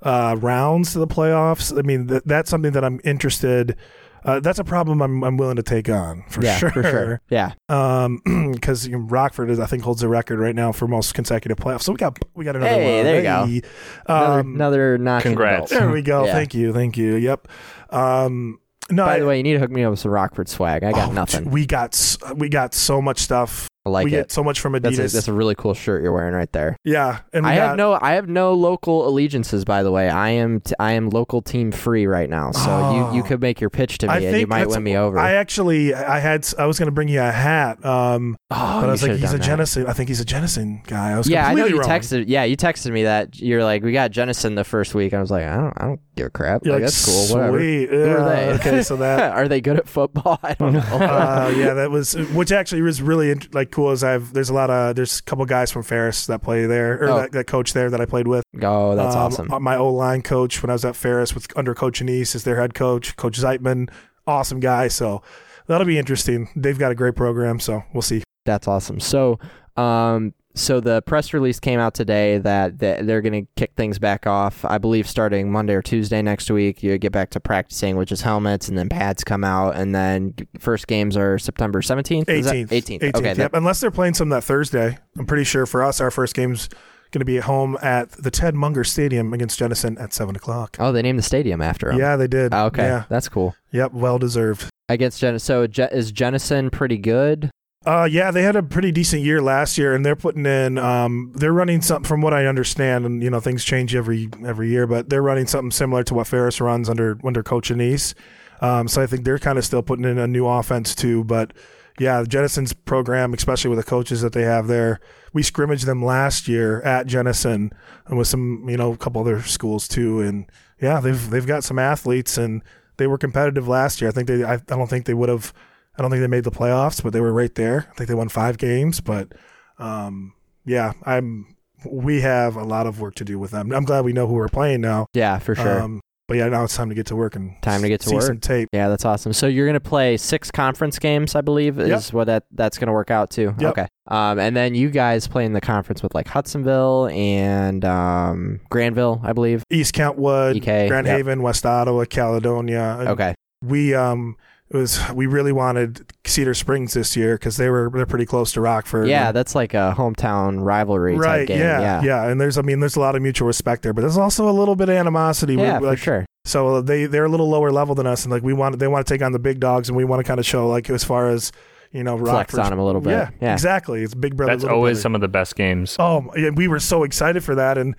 uh, rounds to the playoffs? I mean, th- that's something that I'm interested uh, that's a problem I'm, I'm willing to take on for yeah, sure. For sure. Yeah. Um, because you know, Rockford is I think holds the record right now for most consecutive playoffs. So we got we got another. Hey, one. there hey. you go. Um, another, another notch. Congrats. There we go. yeah. Thank you. Thank you. Yep. Um, no. By I, the way, you need to hook me up with some Rockford swag. I got oh, nothing. We got we got so much stuff I like we it. get so much from Adidas. That's a, that's a, really cool shirt you're wearing right there. Yeah, and I got, have no I have no local allegiances. By the way, I am t- I am local team free right now. So oh, you, you oh. could make your pitch to me and you might win me over. I actually I had I was going to bring you a hat. Um, oh, but I was like he's a that. Jenison. I think he's a Jenison guy. I was yeah I know you wrong. texted yeah you texted me that you're like we got Jenison the first week. I was like I don't I don't give a crap. Like, like, that's cool. Sweet. Whatever. Who are they? okay, so that are they good at football? I don't know. uh, yeah, that was which actually was really like cool. As I've there's a lot of there's a couple guys from Ferris that play there or oh. that, that, coach there that I played with. Oh, that's um, awesome. My old line coach when I was at Ferris with under Coach Annese is their head coach. Coach Zeitman, awesome guy. So that'll be interesting. They've got a great program, so we'll see. That's awesome. So, um, so the press release came out today that, that they're going to kick things back off. I believe starting Monday or Tuesday next week, you get back to practicing, which is helmets, and then pads come out, and then first games are September seventeenth, eighteenth, eighteenth. Okay, yep. that, unless they're playing some that Thursday. I'm pretty sure for us, our first game's going to be at home at the Ted Munger Stadium against Jenison at seven o'clock. Oh, they named the stadium after him. Yeah, they did. Oh, okay, yeah. that's cool. Yep, well deserved. Against Jenison, so is Jenison pretty good? Uh, yeah, they had a pretty decent year last year, and they're putting in. Um, they're running something from what I understand, and you know things change every every year, but they're running something similar to what Ferris runs under under Coach Annese. Um, so I think they're kind of still putting in a new offense too. But yeah, Jenison's program, especially with the coaches that they have there, we scrimmaged them last year at Jenison and with some you know a couple other schools too, and yeah, they've they've got some athletes and they were competitive last year. I think they I, I don't think they would have I don't think they made the playoffs, but they were right there. I think they won five games, but um, yeah, I'm. We have a lot of work to do with them. I'm glad we know who we're playing now. Yeah, for sure. Um, but yeah, now it's time to get to work and time to get to see work. some tape. Yeah, that's awesome. So you're gonna play six conference games, I believe, is yep. what that that's gonna work out to. Yep. Okay. Um, and then you guys play in the conference with like Hudsonville and um, Grandville, I believe. East Kentwood, EK, Grand yep. Haven, West Ottawa, Caledonia. Okay. We um it was we really wanted Cedar Springs this year because they were they're pretty close to Rockford. Yeah, that's like a hometown rivalry right, game. Yeah, yeah, yeah, and there's I mean there's a lot of mutual respect there, but there's also a little bit of animosity. Yeah, like, for sure. So they they're a little lower level than us, and like we want they want to take on the big dogs, and we want to kind of show like as far as you know flex on them a little bit. Yeah, yeah. exactly. It's big brother. That's always brother. some of the best games. Oh, yeah, we were so excited for that, and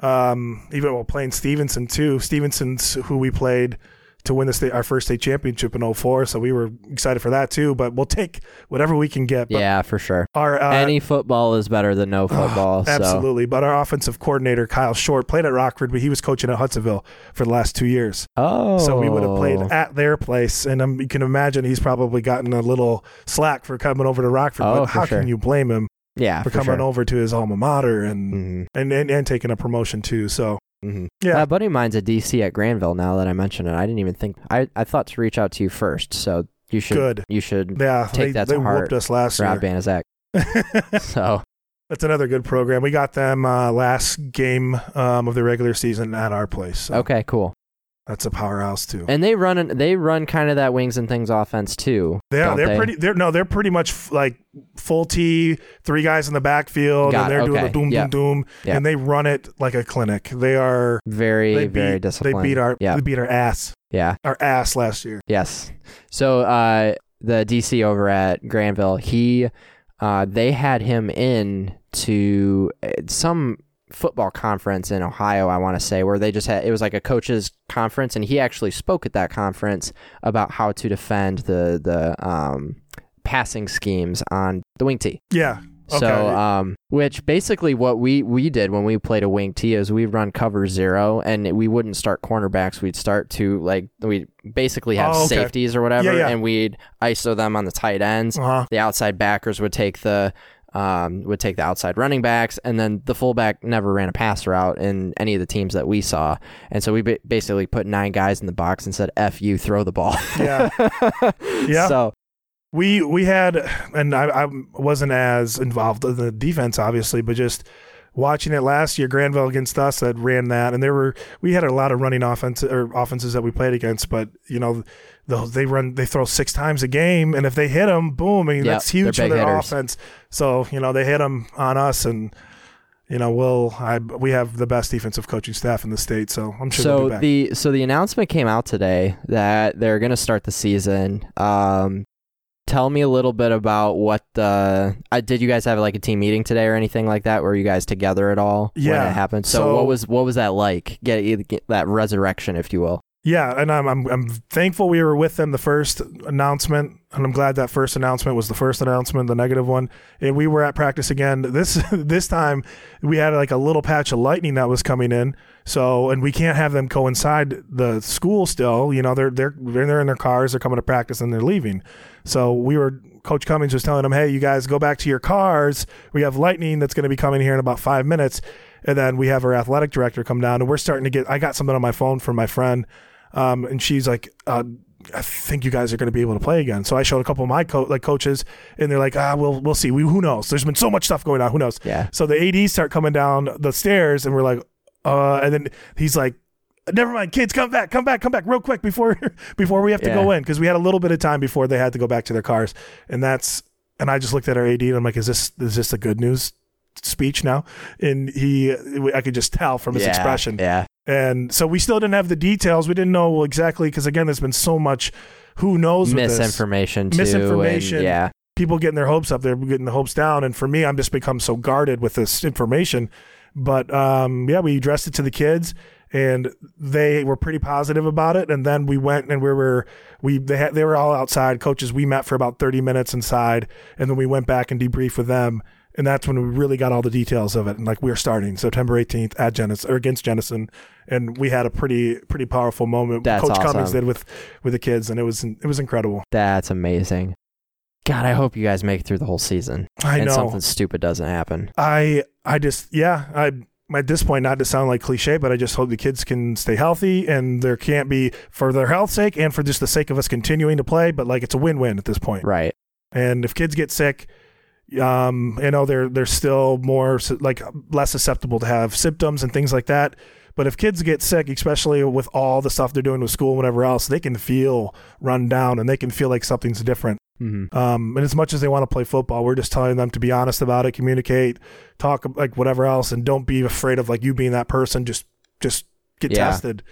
um, even while playing Stevenson too. Stevenson's who we played to win the state, our first state championship in 04. So we were excited for that too. But we'll take whatever we can get. But yeah, for sure. Our uh, any football is better than no football. so. absolutely. But our offensive coordinator Kyle Short played at Rockford, but he was coaching at Hudsonville for the last two years. Oh, So we would have played at their place, and um, you can imagine he's probably gotten a little slack for coming over to Rockford. Oh, but how sure. can you blame him yeah for, for coming sure. over to his alma mater and, Mhm. and, and and taking a promotion too? So Mhm. yeah, A buddy of mine's a DC at Grandville. Now that I mention it, I didn't even think. I, I thought to reach out to you first. So you should. Good. You should. yeah, take they, that to they heart, whooped us last Rob year. Banizak. So That's another good program. We got them uh, last game um, of the regular season at our place. So okay, cool. That's a powerhouse too. And they run. They run kind of that wings and things offense too. Yeah, don't they're they? pretty. They're no, they're pretty much f- like full T, three guys in the backfield, Got and they're doing okay, the doom, yep. doom, doom, Yep. and they run it like a clinic. They are very they very beat, disciplined. They beat our yeah they beat our ass, yeah our ass last year. yes. So uh, the DC over at Grandville, he uh, they had him in to uh, some football conference in Ohio, I want to say, where they just had it was like a coaches conference, and he actually spoke at that conference about how to defend the the um, passing schemes on the wing tee. Yeah. Okay. So, um, which basically what we we did when we played a wing tee is we run cover zero, and we wouldn't start cornerbacks. We'd start to like we basically have Oh, okay. safeties or whatever, Yeah, yeah. and we'd ISO them on the tight ends. uh-huh. The outside backers would take the um, would take the outside running backs, and then the fullback never ran a pass route in any of the teams that we saw. And so we ba- basically put nine guys in the box and said, "F you, throw the ball." Yeah. Yeah. So We we had, and I, I wasn't as involved in the defense, obviously, but just watching it last year, Grandville against us that ran that, and there were we had a lot of running offense or offenses that we played against, but you know, they run they throw six times a game, and if they hit them, boom, I mean Yep, that's huge for their hitters. offense. So you know they hit them on us, and you know we'll I we have the best defensive coaching staff in the state, so I'm sure so be back. the so the announcement came out today that they're going to start the season. Um, tell me a little bit about what the uh, did you guys have like a team meeting today or anything like that? Were you guys together at all when it happened? So, So- what was what was that like? Get, get that resurrection, if you will. Yeah, and I'm, I'm I'm thankful we were with them the first announcement, and I'm glad that first announcement was the first announcement, the negative one. And we were at practice again. This this time we had like a little patch of lightning that was coming in. So and we can't have them coincide the school still. You know they're they're they're in their cars, they're coming to practice, and they're leaving. So we were Coach Cummings was telling them, hey, you guys go back to your cars. We have lightning that's going to be coming here in about five minutes. And then we have our athletic director come down, and we're starting to get. I got something on my phone from my friend, um, and she's like, uh, I think you guys are going to be able to play again. So I showed a couple of my co- like coaches, and they're like, ah, we'll we'll see. We who knows? There's been so much stuff going on. Who knows? Yeah. So the ADs start coming down the stairs, and we're like, uh, and then he's like, never mind, kids, come back, come back, come back, real quick before before we have to Yeah. go in because we had a little bit of time before they had to go back to their cars, and that's and I just looked at our AD and I'm like, is this is this a good news speech now? And he, I could just tell from his yeah, expression, Yeah. And so we still didn't have the details. We didn't know exactly because again, there's been so much. Who knows? with this. Misinformation too. Misinformation. And, yeah. People getting their hopes up, they're getting the hopes down, and for me, I'm just become so guarded with this information. But um, yeah, we addressed it to the kids, and they were pretty positive about it. And then we went and we were we they had, they were all outside. Coaches, we met for about 30 minutes inside, and then we went back and debriefed with them. And that's when we really got all the details of it. And like we were starting September 18th at Genesis or against Jenison, and we had a pretty pretty powerful moment. That's Coach Cummings did with with the kids, and it was it was incredible. That's amazing. God, I hope you guys make it through the whole season I and know. something stupid doesn't happen. I I just yeah I at this point not to sound like cliche, but I just hope the kids can stay healthy and there can't be for their health sake and for just the sake of us continuing to play. But like it's a win win at this point. Right. And if kids get sick, um, you know they're they're still more like less susceptible to have symptoms and things like that. But if kids get sick, especially with all the stuff they're doing with school and whatever else, they can feel run down and they can feel like something's different. Mm-hmm. Um, and as much as they want to play football, we're just telling them to be honest about it, communicate, talk like whatever else, and don't be afraid of like you being that person. Just just get Yeah. tested,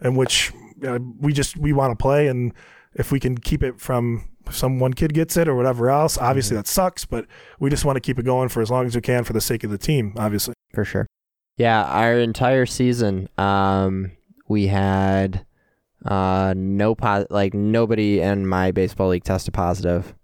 and which uh, we just we want to play, and if we can keep it from if some one kid gets it or whatever else, obviously that sucks, but we just want to keep it going for as long as we can for the sake of the team, obviously. For sure. Yeah, our entire season, um, we had uh no po- like nobody in my baseball league tested positive.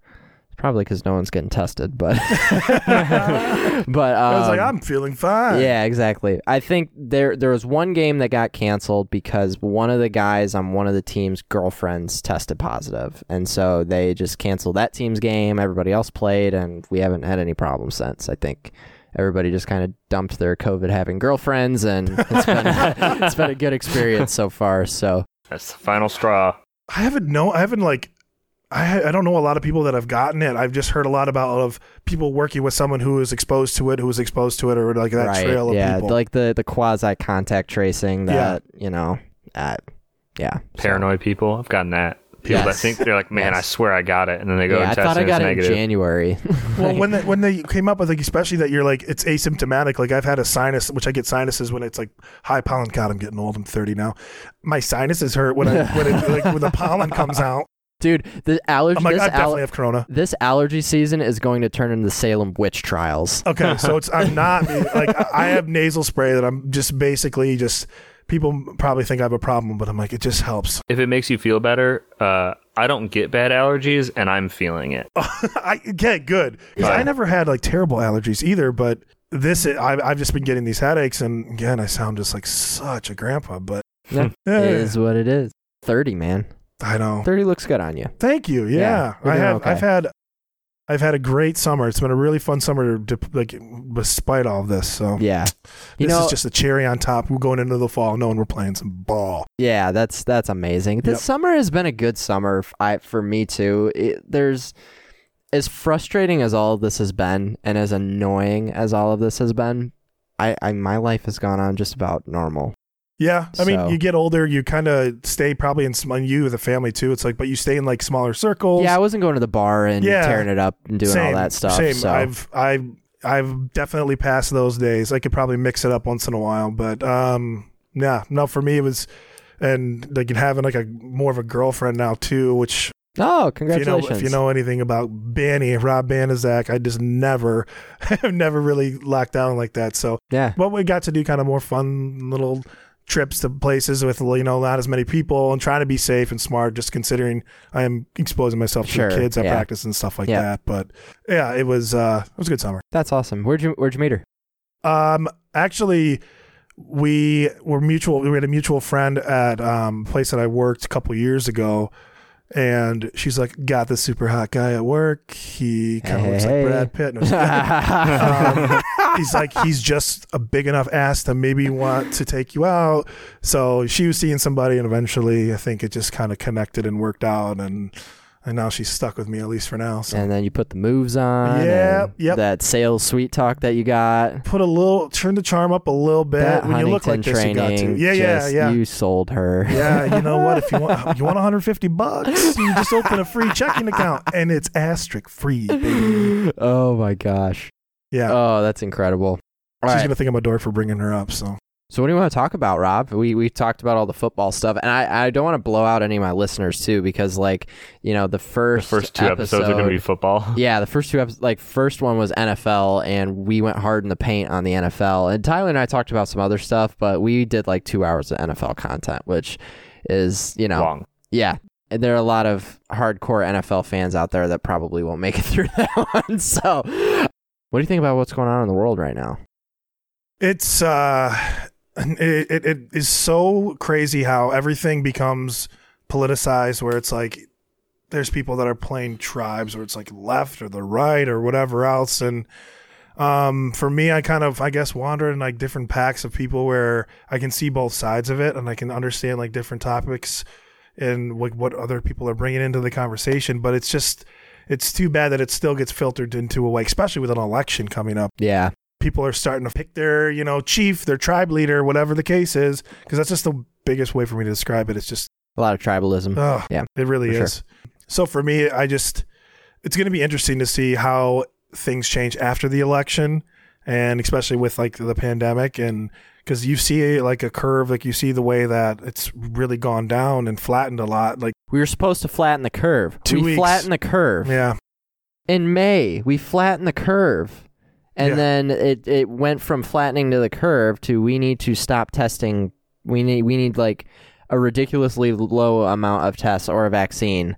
Probably because no one's getting tested, but but um, I was like, I'm feeling fine. Yeah, exactly. I think there there was one game that got canceled because one of the guys on one of the team's girlfriends tested positive, and so they just canceled that team's game. Everybody else played, and we haven't had any problems since. I think everybody just kind of dumped their COVID having girlfriends, and it's been it's been a good experience so far. So That's the final straw. I haven't know. I haven't like. I I don't know a lot of people that have gotten it. I've just heard a lot about of people working with someone who was exposed to it, who was exposed to it, or like that right, trail of people. yeah, people. like the the quasi contact tracing that you know, uh, yeah, so- Paranoid people. I've gotten that. People that think they're like, man, I swear I got it, and then they go Yeah, and I test thought I got it's it in. January. well, when they, when they came up with like, especially that you're like it's asymptomatic. Like I've had a sinus, which I get sinuses when it's like high pollen. God, I'm getting old. I'm 30 now. My sinuses hurt when I when it, like when the pollen comes out. Dude, the allergy. I'm like, this, I al- definitely have corona. this allergy season is going to turn into the Salem witch trials. Okay, so it's I'm not like I- I have nasal spray that I'm just basically just. People probably think I have a problem, but I'm like, it just helps. If it makes you feel better, uh, I don't get bad allergies, and I'm feeling it. I okay, good because I never had like terrible allergies either, but this I, I've just been getting these headaches, and again, I sound just like such a grandpa, but Yeah. eh, It is what it is. Thirty, man. I know. Thirty looks good on you. Thank you. Yeah, Yeah, I have okay. I've had. I've had a great summer. It's been a really fun summer, to, like despite all of this. So Yeah. You this know, is just a cherry on top. We're going into the fall knowing we're playing some ball. yeah, that's that's amazing. This Yep. summer has been a good summer. I for me too. It, there's as frustrating as all of this has been, and as annoying as all of this has been. I, I my life has gone on just about normal. Yeah, I mean, you get older, you kind of stay probably in you with a family too. It's like, but you stay in like smaller circles. Yeah, I wasn't going to the bar and Yeah. tearing it up and doing same, all that stuff. Same. So I've I've I've definitely passed those days. I could probably mix it up once in a while, but um, yeah, no, for me it was, and like having like a more of a girlfriend now too, which oh, if you know congratulations! if you know anything about Banny Rob Banizak, I just never, I've never really locked down like that. So, yeah, but we got to do kind of more fun little trips to places with you know not as many people and trying to be safe and smart just considering i am exposing myself Sure, to kids at yeah. practice and stuff like Yeah. that but yeah it was uh it was a good summer that's awesome. Where'd you Where'd you meet her? um actually we were mutual we had a mutual friend at um a place that i worked a couple years ago And she's like, got this super hot guy at work. He kind of Hey, looks hey. like Brad Pitt. No, um, he's like, he's just a big enough ass to maybe want to take you out. So she was seeing somebody, and eventually, I think it just kind of connected and worked out. And and now she's stuck with me at least for now. So and then you put the moves on. Yeah, yep. That sales sweet talk that you got. put a little, turn the charm up a little bit. that when you look like this, you got to. Yeah, yeah, just- yeah. You sold her. Yeah, you know what? If you want, you want 150 bucks, you just open a free checking account, and it's asterisk free, baby. oh my gosh. Yeah, Oh, that's incredible. She's right. gonna think I'm a dork for bringing her up. So So what do you want to talk about, Rob? We we talked about all the football stuff, and I, I don't want to blow out any of my listeners too, because like you know the The first first two episodes are going to be football. yeah the first two episodes like first one was NFL, and we went hard in the paint on the NFL, and Tyler and I talked about some other stuff, but we did like two hours of NFL content, which is you know Long. yeah. And there are a lot of hardcore NFL fans out there that probably won't make it through that one. So, what do you think about what's going on in the world right now? it's uh, it, it it is so crazy how everything becomes politicized. Where it's like there's people that are playing tribes, where it's like left or the right or whatever else, and um for me i kind of i guess wander in like different packs of people where i can see both sides of it and i can understand like different topics and like what other people are bringing into the conversation. But it's just it's too bad that it still gets filtered into a way especially with an election coming up. Yeah, people are starting to pick their you know chief their tribe leader whatever the case is because that's just the biggest way for me to describe it it's just a lot of tribalism. Oh, Yeah, it really for sure. is. So for me, I just it's going to be interesting to see how things change after the election, and especially with like the pandemic, and because you see like a curve, like you see the way that it's really gone down and flattened a lot. Like We were supposed to flatten the curve. Two we weeks. flattened the curve. yeah, In May, we flatten the curve. And Yeah. then it, it went from flattening to the curve to we need to stop testing. We need we need like a ridiculously low amount of tests or a vaccine,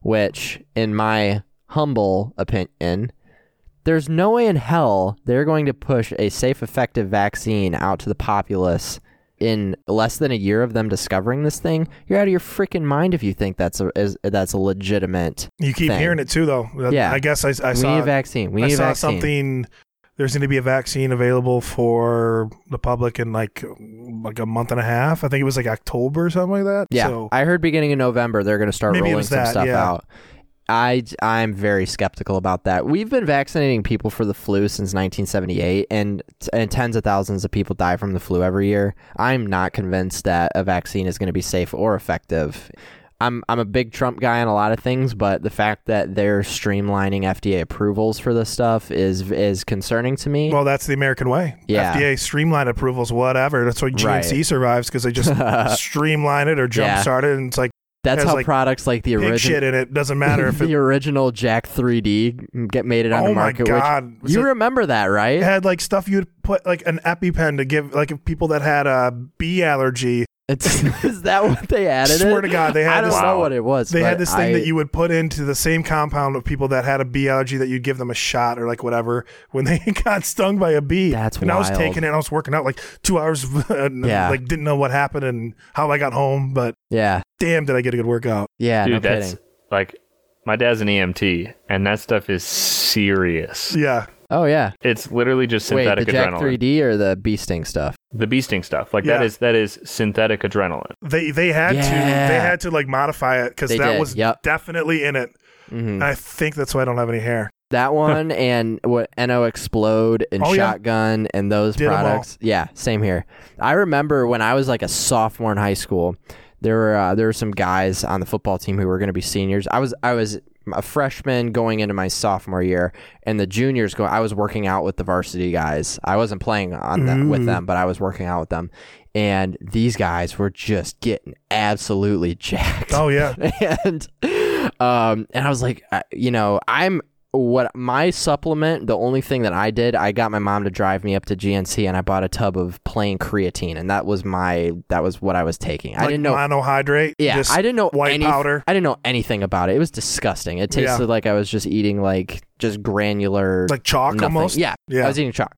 which in my humble opinion, there's no way in hell they're going to push a safe effective vaccine out to the populace in less than a year of them discovering this thing, you're out of your freaking mind if you think that's a is, that's a legitimate. you keep Thing. hearing it too, though. Yeah. I guess I, I we saw need a vaccine. We I need a saw vaccine. something. There's going to be a vaccine available for the public in like like a month and a half. I think it was like October or something like that. Yeah, So, I heard beginning of November they're going to start rolling some that, stuff yeah. out. I I'm very skeptical about that. We've been vaccinating people for the flu since 1978, and and tens of thousands of people die from the flu every year. I'm not convinced that a vaccine is going to be safe or effective. I'm I'm a big Trump guy on a lot of things, but the fact that they're streamlining FDA approvals for this stuff is is concerning to me. Well, that's the American way. Yeah. FDA streamline approvals, whatever. That's why GNC Right. survives because they just streamline it or Yeah. jumpstart it, and it's like That's how like, products like the original shit in it. Doesn't matter if the it. original Jack 3D get made it on oh the my market. which- god! You it- remember that, right? it had like stuff you'd put like an EpiPen to give like if people that had a bee allergy. It's, is that what they added? swear it? to God, they I had don't this. know what it was. They had this thing I- that you would put into the same compound of people that had a bee allergy that you'd give them a shot or like whatever when they got stung by a bee. That's and I was taking it. and I was working out like two hours. and, Yeah. like didn't know what happened and how I got home, but Yeah, damn, did I get a good workout? yeah, Dude, no that's kidding. like my dad's an EMT, and that stuff is serious. Yeah, Oh yeah. It's literally just synthetic Wait, synthetic the Jack adrenaline. 3D or the bee sting stuff? The bee sting stuff, like Yeah. that is that is synthetic adrenaline. they they had to Yeah. they had to like modify it because They that did, was yep. definitely in it. hmm I think that's why I don't have any hair. That one and what NO-Xplode and Oh, yeah. Shotgun and those Did 'em all. products. Yeah, same here. I remember when I was like a sophomore in high school, there were uh, there were some guys on the football team who were going to be seniors. I was I was a freshman going into my sophomore year, and the juniors go. I was working out with the varsity guys. I wasn't playing on them with them, but I was working out with them. And these guys were just getting absolutely jacked Oh yeah, and um and I was like I- you know I'm what my supplement the only thing that I did I got my mom to drive me up to GNC and I bought a tub of plain creatine and that was my that was what I was taking I didn't know monohydrate. yeah I didn't know white any, powder. I didn't know anything about it it was disgusting it tasted Yeah. like I was just eating like just granular like chalk nothing. almost. yeah yeah, I was eating chalk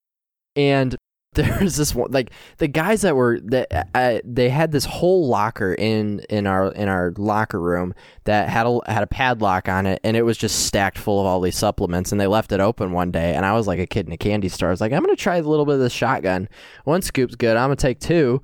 and there was this one like the guys that were that uh, they had this whole locker in in our in our locker room that had a had a padlock on it and it was just stacked full of all these supplements and they left it open one day and I was like a kid in a candy store. I was like I'm gonna try a little bit of this shotgun. One scoop's good. I'm gonna take two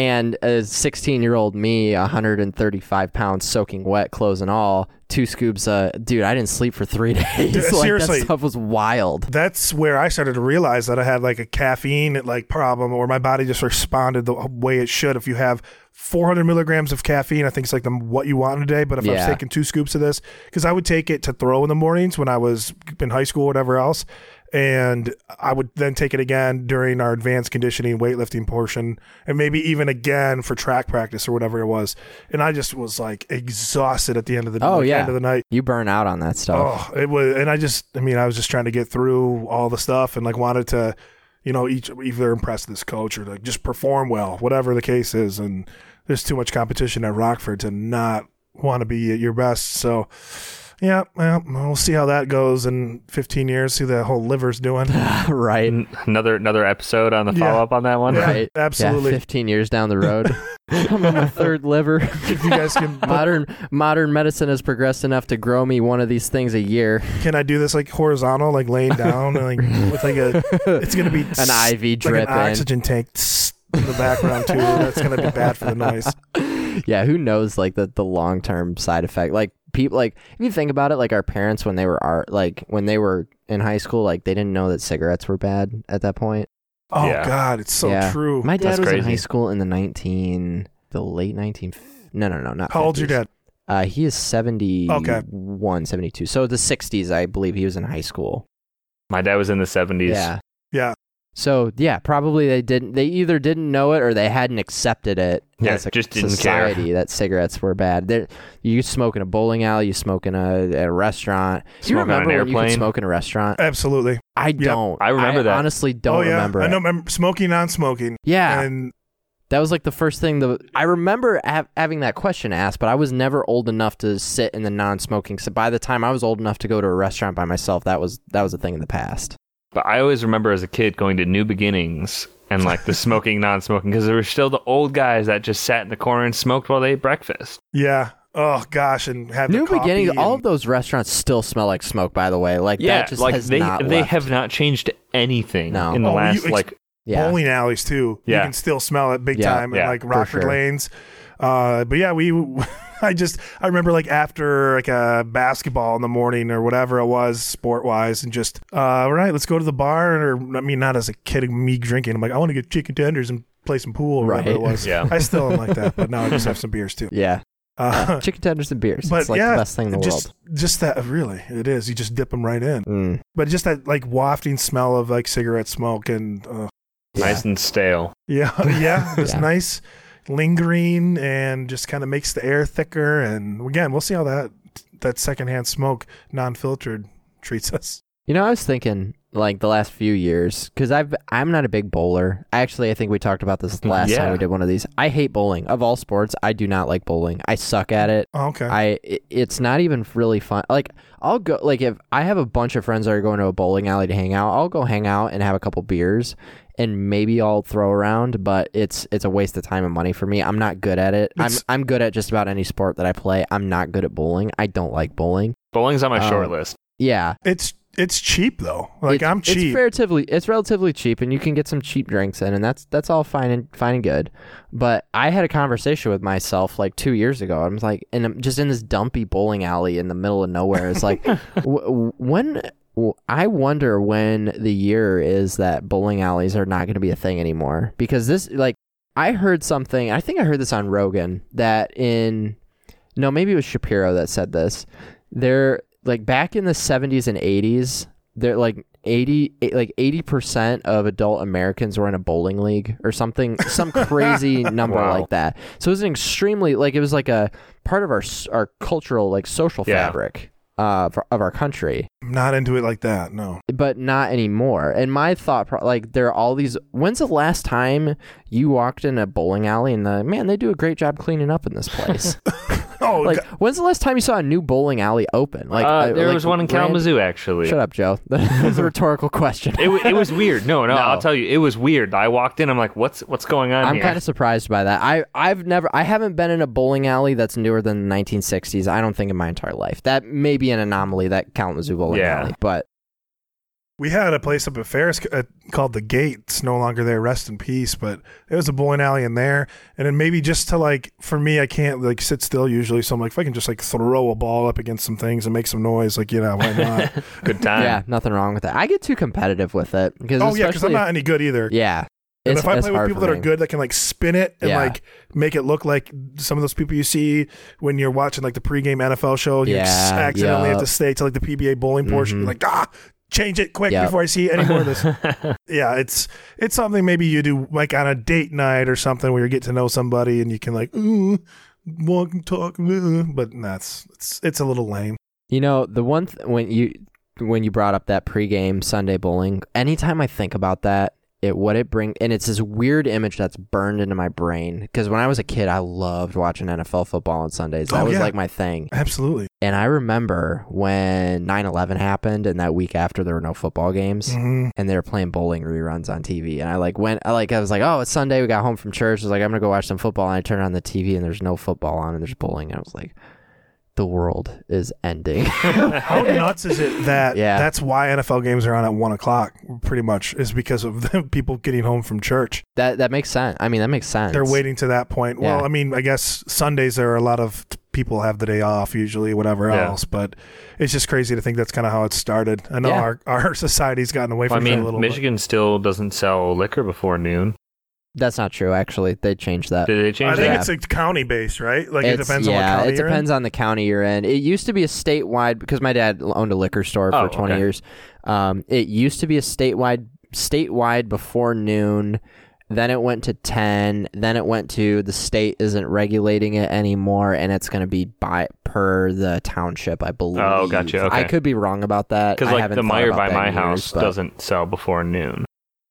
and a 16 year old me 135 pounds soaking wet clothes and all two scoops uh dude I didn't sleep for three days Dude, like seriously. that stuff was wild That's where I started to realize that I had like a caffeine like problem, or my body just responded the way it should. If you have 400 milligrams of caffeine, I think it's like the, what you want in a day. But if I was taking two scoops of this, because I would take it to throw in the mornings when I was in high school, whatever else, and I would then take it again during our advanced conditioning weightlifting portion, and maybe even again for track practice or whatever it was. And I just was like exhausted at the end of the Oh, like, yeah. end of the night. you burn out on that stuff Oh, it was, and I just, I mean, I was just trying to get through all the stuff and like wanted to, you know, each either impress this coach or like just perform well, whatever the case is. And there's too much competition at Rockford to not want to be at your best. So, yeah, well, we'll see how that goes in 15 years. See the whole liver's doing. right Another another episode on the follow up on that one. Yeah, right absolutely. yeah, 15 years down the road i'm on my third liver If you guys can, modern modern medicine has progressed enough to grow me one of these things a year can I do this like horizontal, like laying down, and, like with like a, it's gonna be an IV like drip an in. oxygen tank in the background too. That's gonna be bad for the noise. yeah who knows like the, the long-term side effect like people like if you think about it like our parents when they were our like when they were in high school like they didn't know that cigarettes were bad at that point Oh Yeah. God, it's so Yeah. true. my dad That's was in high school in the 19 the late 19 no no no not How old's your dad? uh he is 71 Okay. 72 so the 60s i believe he was in high school My dad was in the 70s. Yeah. Yeah. So yeah, probably they didn't. They either didn't know it or they hadn't accepted it Yeah, as a just didn't care. society that cigarettes were bad. They're, you smoke in a bowling alley, you smoke in a, a restaurant. Do you Smoke on an remember when you could smoke in a restaurant? Absolutely. I don't. I remember that. Honestly, don't oh yeah. remember. I it. know. Remember smoking, non-smoking. Yeah, And that was like the first thing. The I remember ha- having that question asked, but I was never old enough to sit in the non-smoking. So by the time I was old enough to go to a restaurant by myself, that was that was a thing in the past. But I always remember as a kid going to New Beginnings and like the smoking, non smoking, because there were still the old guys that just sat in the corner and smoked while they ate breakfast. yeah. Oh gosh, and have New the coffee beginnings. All of those restaurants still smell like smoke. By the way, like Yeah, that just like has they not they left. have not changed anything No. in the Oh, you last ex- like yeah. bowling alleys too. Yeah. You can still smell it big Yeah, time yeah, in like for Rockford sure. lanes. Uh, but yeah, we. I just I remember like after like a basketball in the morning or whatever it was sport wise and just uh, all right let's go to the bar or I mean not as a kid me drinking I'm like I want to get chicken tenders and play some pool or whatever it was Yeah. I still am like that but now I just have some beers too Yeah. uh, Chicken tenders and beers. but it's like yeah the best thing in the just just that really it is you just dip them right in. Mm. but just that like wafting smell of like cigarette smoke and uh, nice and stale. yeah yeah it's Yeah. nice lingering and just kind of makes the air thicker and again we'll see how that that secondhand smoke non-filtered treats us You know, I was thinking like the last few years because I've I'm not a big bowler. Actually, I think we talked about this mm, last time we did one of these. I hate bowling. Of all sports, I do not like bowling. I suck at it. oh, okay I it- it's not even really fun. Like I'll go like if I have a bunch of friends that are going to a bowling alley to hang out, I'll go hang out and have a couple beers and maybe I'll throw around, but it's it's a waste of time and money for me. I'm not good at it. I'm I'm good at just about any sport that I play. I'm not good at bowling. I don't like bowling. Bowling's on my Um, short list. Yeah. it's it's cheap though like it's, i'm cheap It's relatively it's relatively cheap, and you can get some cheap drinks in, and that's that's all fine and fine and good. But I had a conversation with myself like two years ago. I'm like, and I'm just in this dumpy bowling alley in the middle of nowhere. It's like, w- when w- I wonder when the year is that bowling alleys are not going to be a thing anymore because this like I heard something. I think I heard this on Rogan that in no maybe it was Shapiro that said this. They're like back in the 70s and 80s they're like 80 eh, like 80% of adult Americans were in a bowling league or something some crazy number Wow. like that. So it was an extremely like it was like a part of our our cultural like social Yeah. fabric uh for, of our country I'm not into it like that no but not anymore. And my thought, pro- like, there are all these. When's the last time you walked in a bowling alley and the man, they do a great job cleaning up in this place? Oh, like, God. when's the last time you saw a new bowling alley open? Like, uh, there like, was one in rand- Kalamazoo actually. Shut up, Joe. That's a rhetorical question. It, it was weird. No, no, No. I'll tell you, it was weird. I walked in, I'm like, what's what's going on I'm kind of surprised by that. I I've never I haven't been in a bowling alley that's newer than the 1960s. I don't think in my entire life. That may be an anomaly that Kalamazoo bowling Yeah. alley, but We had a place up at Ferris uh, called the Gate. It's no longer there. Rest in peace. But it was a bowling alley in there, and then maybe just to like for me, I can't like sit still usually. So I'm like, if I can just like throw a ball up against some things and make some noise, like you know, why not? Good time. yeah, nothing wrong with that. I get too competitive with it because oh yeah, because I'm not any good either. yeah. And It's, if I play with people that are good that can like spin it and Yeah. like make it look like some of those people you see when you're watching like the pregame NFL show, you Yeah, accidentally have to stay to like the PBA bowling portion. Mhm. You're like, ah, change it quick Yup. before I see any more of this. yeah, it's it's something maybe you do like on a date night or something where you get to know somebody and you can like, ooh, walk and talk, but that's it's it's a little lame. You know, the one th- when you when you brought up that pregame Sunday bowling, anytime I think about that, it what it bring and it's this weird image that's burned into my brain because when I was a kid, I loved watching NFL football on Sundays. That Oh, was yeah. like my thing. Absolutely. And I remember when 9/11 happened and that week after there were no football games hmm and they were playing bowling reruns on TV and I like went I like I was like, "Oh, it's Sunday. We got home from church." I was like, "I'm going to go watch some football." And I turned on the TV and there's no football on and there's bowling and I was like, "The world is ending." How nuts is it that Yeah. that's why NFL games are on at one o'clock? Pretty much is because of the people getting home from church. That that makes sense. I mean, that makes sense. They're waiting to that point. Well, I mean, I guess Sundays there are a lot of t- people have the day off usually, whatever Yeah. else. But it's just crazy to think that's kind of how it started. I know Yeah. our our society's gotten away Well, I from it a mean, little. bit. Michigan still doesn't sell liquor before noon. That's not true. Actually, they changed that. Did they change? I change think Yeah. that? it's like county based, right? Like it It's- depends on what yeah, county it you're in. depends on the county you're in. It used to be a statewide because my dad owned a liquor store Oh, for 20 okay. years. Um, it used to be a statewide statewide before noon. Then it went to 10. Then it went to the state isn't regulating it anymore, and it's going to be by per the township, I believe. Oh, gotcha, okay. I could be wrong about that. Because like haven't the thought Meijer by my in years, house but- doesn't sell before noon.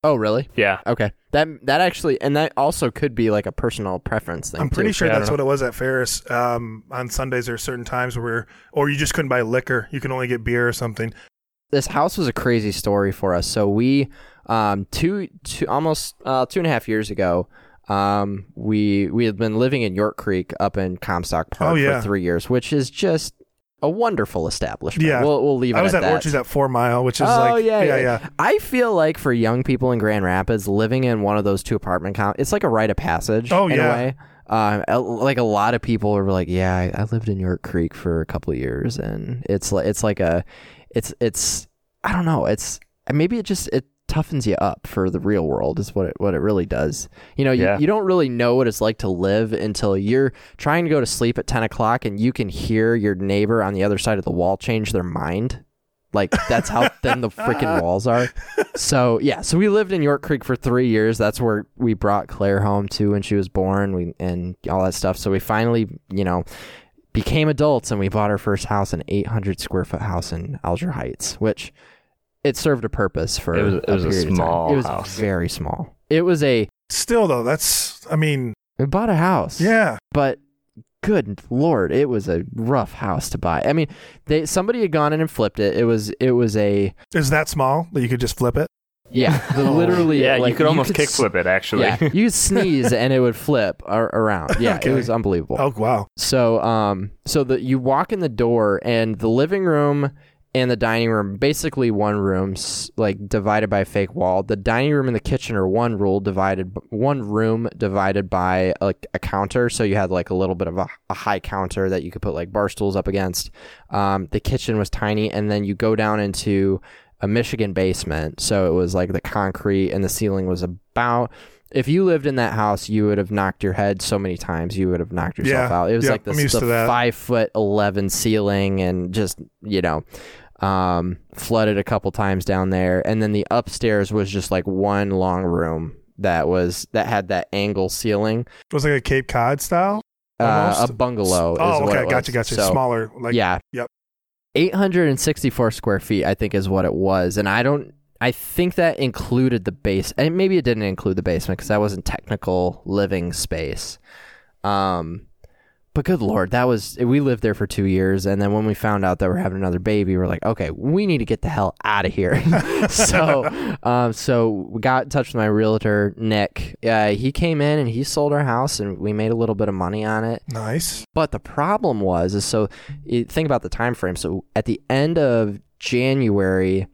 Oh, really? Yeah. Okay. That that actually, and that also could be like a personal preference thing. I'm pretty too. sure Yeah, that's what it was at Ferris. Um, on Sundays, there are certain times where, or you just couldn't buy liquor. You can only get beer or something. this house was a crazy story for us. So we, um, two, two almost uh, two and a half years ago, um, we we had been living in York Creek up in Comstock Park Oh, yeah. for three years, which is just a wonderful establishment. Yeah. we'll we'll leave it I was at, at that. Orchards at Four Mile, which is oh like, yeah, yeah, yeah, yeah. I feel like for young people in Grand Rapids, living in one of those two apartment com- it's like a rite of passage. Oh, in yeah. a way. Um, like a lot of people are like, yeah, I, I lived in York Creek for a couple of years, and it's like it's like a, it's it's I don't know, it's maybe it just it toughens you up for the real world is what it what it really does. You know, you, Yeah. you don't really know what it's like to live until you're trying to go to sleep at ten o'clock and you can hear your neighbor on the other side of the wall change their mind. Like that's how thin the freaking walls are. So yeah, so we lived in York Creek for three years. That's where we brought Claire home to when she was born. We and all that stuff. So we finally, you know, became adults and we bought our first house, an 800 square foot house in Alger Heights, which it served a purpose for. It was- it was a period of time. small It was house. very small. It was a. Still though, that's. I mean, We bought a house. yeah. but good lord it was a rough house to buy i mean they somebody had gone in and flipped it it was it was a Is that small that you could just flip it? yeah literally Yeah, like, you could almost s- kickflip it actually. yeah you could sneeze and it would flip ar- around yeah Okay. it was unbelievable Oh wow. so um so the you walk in the door and the living room and the dining room basically one room like divided by a fake wall. The dining room and the kitchen are one rule divided one room divided by like a counter. So you had like a little bit of a, a high counter that you could put like bar stools up against. Um the kitchen was tiny and then you go down into a michigan basement. So it was like the concrete and the ceiling was about if you lived in that house, you would have knocked your head so many times. You would have knocked yourself Yeah. out. It was Yep, like this the five foot eleven ceiling, and just you know, um, flooded a couple times down there. And then the upstairs was just like one long room that was that had that angle ceiling, It was like a Cape Cod style. uh, a bungalow. Oh, okay, gotcha, gotcha. So, Smaller, like yeah. Yep. 864 square feet, I think, is what it was. And I don't, I think that included the base. And maybe it didn't include the basement because that wasn't technical living space. Um, but good lord, that was we lived there for two years, and then when we found out that we're having another baby, we're like, okay, we need to get the hell out of here. so, um, so we got in touch with my realtor Nick. Uh, he came in and he sold our house, and we made a little bit of money on it. Nice. But the problem was, is so think about the time frame. So at the end of January,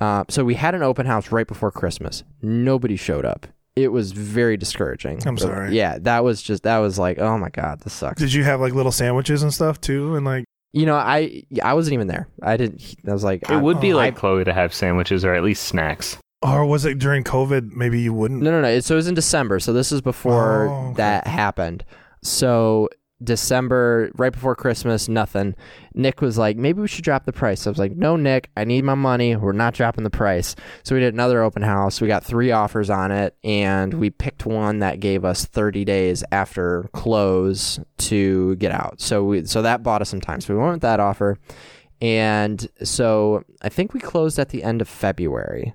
uh, so we had an open house right before Christmas. Nobody showed up. It was very discouraging. I'm sorry. Yeah, that was just that was like, oh my god, this sucks. Did you have like little sandwiches and stuff too? And like, You know, I I wasn't even there. I didn't. I was like, It I, would be oh, like I- Chloe to have sandwiches or at least snacks. or was it during COVID? Maybe you wouldn't. No, no, no. So it was in December. So this is before Oh, okay. that happened. So December, right before Christmas, nothing. Nick was like, maybe we should drop the price. I was like, no, Nick, I need my money. We're not dropping the price. So we did another open house. We got three offers on it, and we picked one that gave us 30 days after close to get out. So we, so that bought us some time. So we went with that offer. And so I think we closed at the end of February.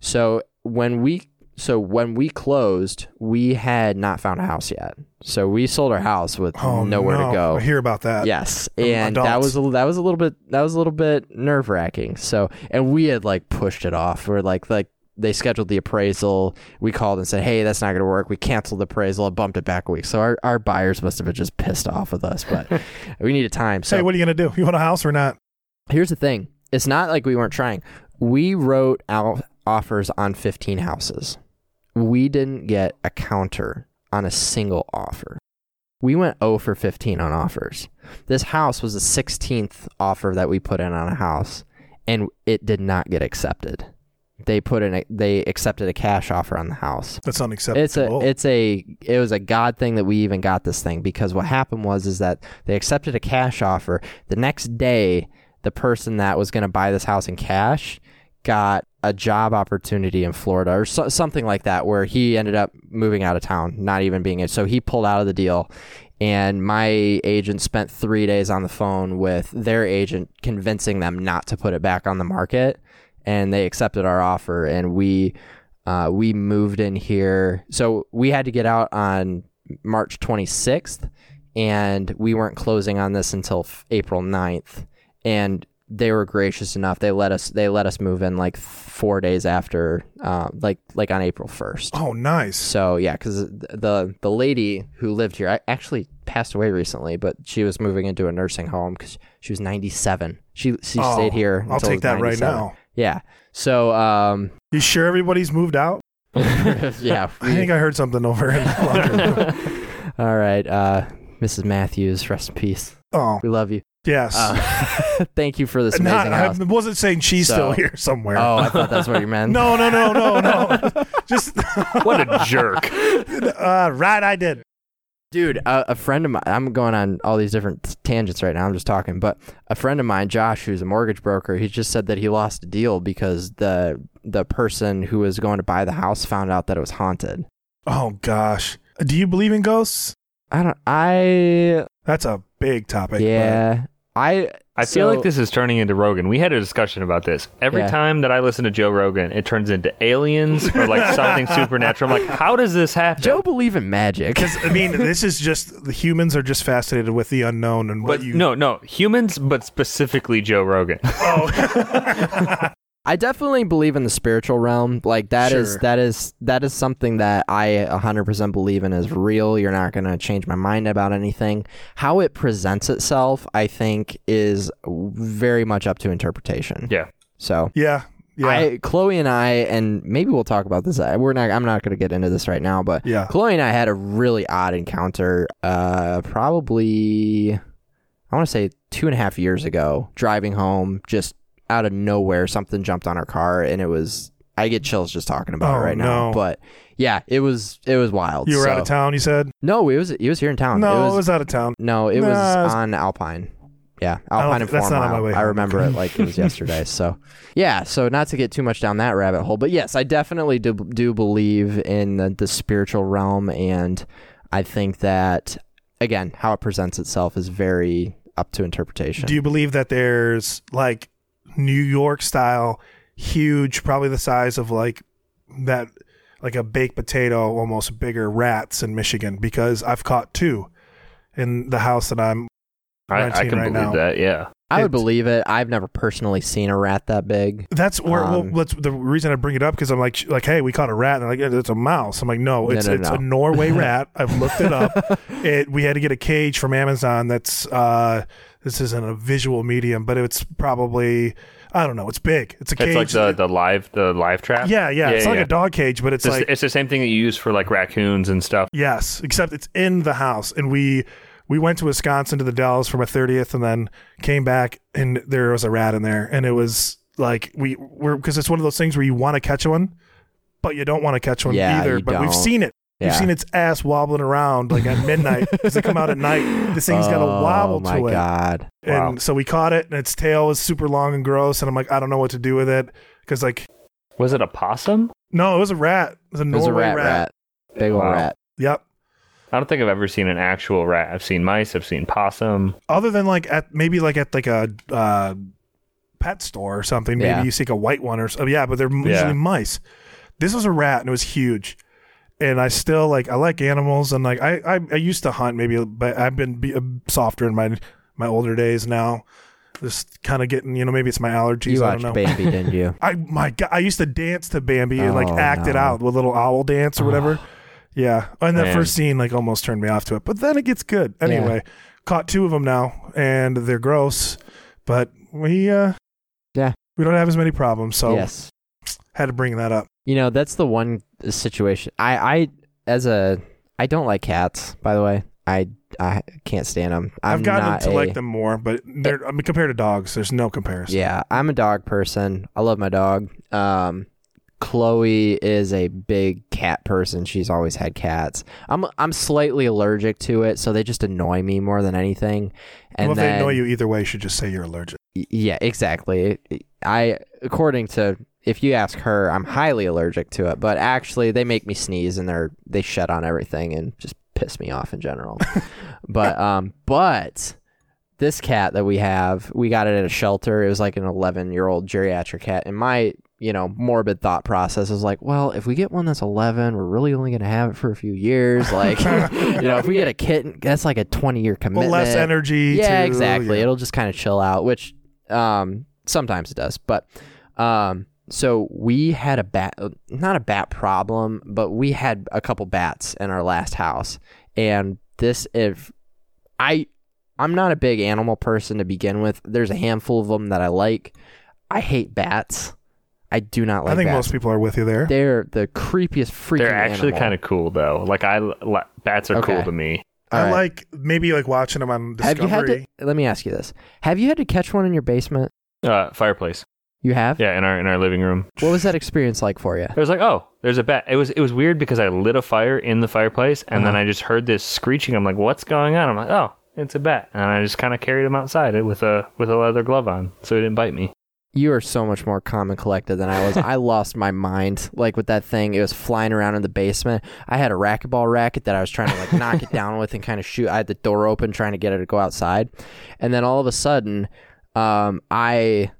So when we so when we closed, we had not found a house yet. So we sold our house with Oh, nowhere no. to go. I hear about that. Yes, and that was a, that was a little bit that was a little bit nerve wracking. So and we had like pushed it off. We're like like they scheduled the appraisal. We called and said, "Hey, that's not going to work." We canceled the appraisal and bumped it back a week. So our, our buyers must have been just pissed off with us, but we needed time. So hey, what are you gonna do? You want a house or not? here's the thing: it's not like we weren't trying. We wrote out offers on 15 houses. We didn't get a counter on a single offer. We went 0 for 15 on offers. This house was the 16th offer that we put in on a house, and it did not get accepted. They put in a, they accepted a cash offer on the house. That's unacceptable. It's a it's a it was a god thing that we even got this thing because what happened was is that they accepted a cash offer. The next day, the person that was going to buy this house in cash got a job opportunity in Florida or so, something like that where he ended up moving out of town, not even being it. So he pulled out of the deal. And my agent spent three days on the phone with their agent, convincing them not to put it back on the market. And they accepted our offer, and we uh, we moved in here. So we had to get out on March 26th, and we weren't closing on this until April 9th. And they were gracious enough. They let us they let us move in like four days after, uh, like like on April 1st. oh, nice. So yeah, because the the lady who lived here I actually passed away recently, but she was moving into a nursing home because she was 97. She she Oh, stayed here. I'll take that right now. Yeah. So um, You sure everybody's moved out? yeah. I think I heard something over in the. All right, uh, Mrs. Matthews, rest in peace. Oh, We love you. Yes. Uh, thank you for this Not, amazing I wasn't saying she's So- still here somewhere. Oh, I thought that's what you meant. No, no, no, no, no. Just What a jerk. uh, right. I did. Dude, uh, a friend of mine, I'm going on all these different tangents right now. I'm just talking, but a friend of mine, Josh, who's a mortgage broker, he just said that he lost a deal because the the person who was going to buy the house found out that it was haunted. Oh gosh. Do you believe in ghosts? I don't. I That's a big topic. yeah. I I feel like this is turning into Rogan. We had a discussion about this. Every Yeah. time that I listen to Joe Rogan, it turns into aliens or like something supernatural. I'm like, how does this happen? Joe believe in magic. Because I mean, this is just the humans are just fascinated with the unknown and what but you. no, no, humans, but specifically Joe Rogan. Oh, I definitely believe in the spiritual realm. Like that is Sure. that is that is something that I 100% believe in is real. You're not going to change my mind about anything. How it presents itself, I think is very much up to interpretation. yeah. So, yeah, yeah, I Chloe and I and maybe we'll talk about this. I- We're not I'm not going to get into this right now, but yeah. Chloe and I had a really odd encounter uh probably I want to say two and a half years ago, driving home, just out of nowhere, something jumped on our car, and it was. I get chills just talking about Oh, it right now. But yeah, it was it was wild. You were out of town. You said No, it was it was here in town. no. it It was, was, out of town. no, it was Nah, it was- on Alpine. Yeah, Alpine and Four not on my Mile. I remember it like it was yesterday. So yeah, so not to get too much down that rabbit hole, but yes, I definitely do, do believe in the, the spiritual realm, and I think that again, how it presents itself is very up to interpretation. Do you believe that there's like New York style, huge, probably the size of like that, like a baked potato, almost bigger rats in Michigan? Because I've caught two, in the house that I'm. I, I Renting can right believe now. that. Yeah. I would It's- believe it. I've never personally seen a rat that big. That's where. well, Um, that's the reason I bring it up because I'm like, like, hey, we caught a rat, and they're like, it's a mouse. I'm like, no, No, it's no, it's no. a Norway rat. I've looked it up. it we had to get a cage from Amazon. That's uh, this isn't a visual medium, but it's probably I don't know. It's big. It's a cage. It's like the, the live the live trap. yeah, yeah, It's like a dog cage, but it's It's, like it's the same thing that you use for like raccoons and stuff. Yes, except it's in the house, and we we went to Wisconsin to the Dells for my thirtieth, and then came back, and there was a rat in there, and it was like we were because it's one of those things where you want to catch one, but you don't want to catch one Yeah, either. you But we've seen it. Yeah. We've seen its ass wobbling around like at midnight because they come out at night. This thing's got a wobble oh my to it. god! And Wow. so we caught it, and its tail was super long and gross. And I'm like, I don't know what to do with it because, like, Was it a possum? no, it was a rat. It was a It was Norway a rat, rat, big old Wow. rat. Yep. I don't think I've ever seen an actual rat. I've seen mice. I've seen possum. other than like at maybe like at like a uh, pet store or something. Maybe Yeah. you see like a white one or so. Yeah, but they're usually Yeah. mice. This was a rat and it was huge. And I still like I like animals and like I I, I used to hunt maybe, but I've been be, uh, softer in my my older days now. Just kind of getting you know maybe it's my allergies. You I don't watched know. Bambi, didn't you? I my god, I used to dance to Bambi and like Oh, act it out with a little owl dance or whatever. Yeah, and that Man. first scene like almost turned me off to it, but then it gets good. Anyway, caught two of them now, and they're gross, but we uh Yeah. we don't have as many problems, so yes. had to bring that up. You know, that's the one situation. I, I, as a, I don't like cats. By the way, I, I can't stand them. i I've gotten not to a, like them more, but they're I mean compared to dogs, there's no comparison. Yeah, I'm a dog person. I love my dog. Um, Chloe is a big cat person. She's always had cats. I'm I'm slightly allergic to it, so they just annoy me more than anything. And well, if then, they annoy you either way, you should just say you're allergic. Yeah, exactly. I according to if you ask her, I'm highly allergic to it, but actually they make me sneeze and they're they shed on everything and just piss me off in general. but um but this cat that we have, we got it at a shelter. It was like an 11-year-old geriatric cat and my you know, morbid thought process is like, well, if we get one that's 11, we're really only going to have it for a few years. Like, you know, if we get a kitten, that's like a 20 year Well, commitment. less energy. Yeah, to- exactly. yeah. It'll just kind of chill out, which um, sometimes it does. But um, so we had a bat, not a bat problem, but we had a couple bats in our last house, and this if I I'm not a big animal person to begin with. There's a handful of them that I like. I hate bats. I do not like. Bats. I think bats. most people are with you there. They're the creepiest freaking. They're actually kind of cool though. Like I, li- bats are cool to me. All I right. like maybe like watching them on Have you had Discovery. to? Let me ask you this: Have you had to catch one in your basement? Uh, fireplace. You have. Yeah, in our in our living room. What was that experience like for you? It was like, oh, there's a bat. It was it was weird because I lit a fire in the fireplace and then Uh-huh. I just heard this screeching. I'm like, what's going on? I'm like, oh, it's a bat, and I just kind of carried him outside with a with a leather glove on, so he didn't bite me. You are so much more calm and collected than I was. I lost my mind like with that thing. It was flying around in the basement. I had a racquetball racket that I was trying to like knock it down with and kind of shoot. I had the door open trying to get it to go outside, and then all of a sudden, um, I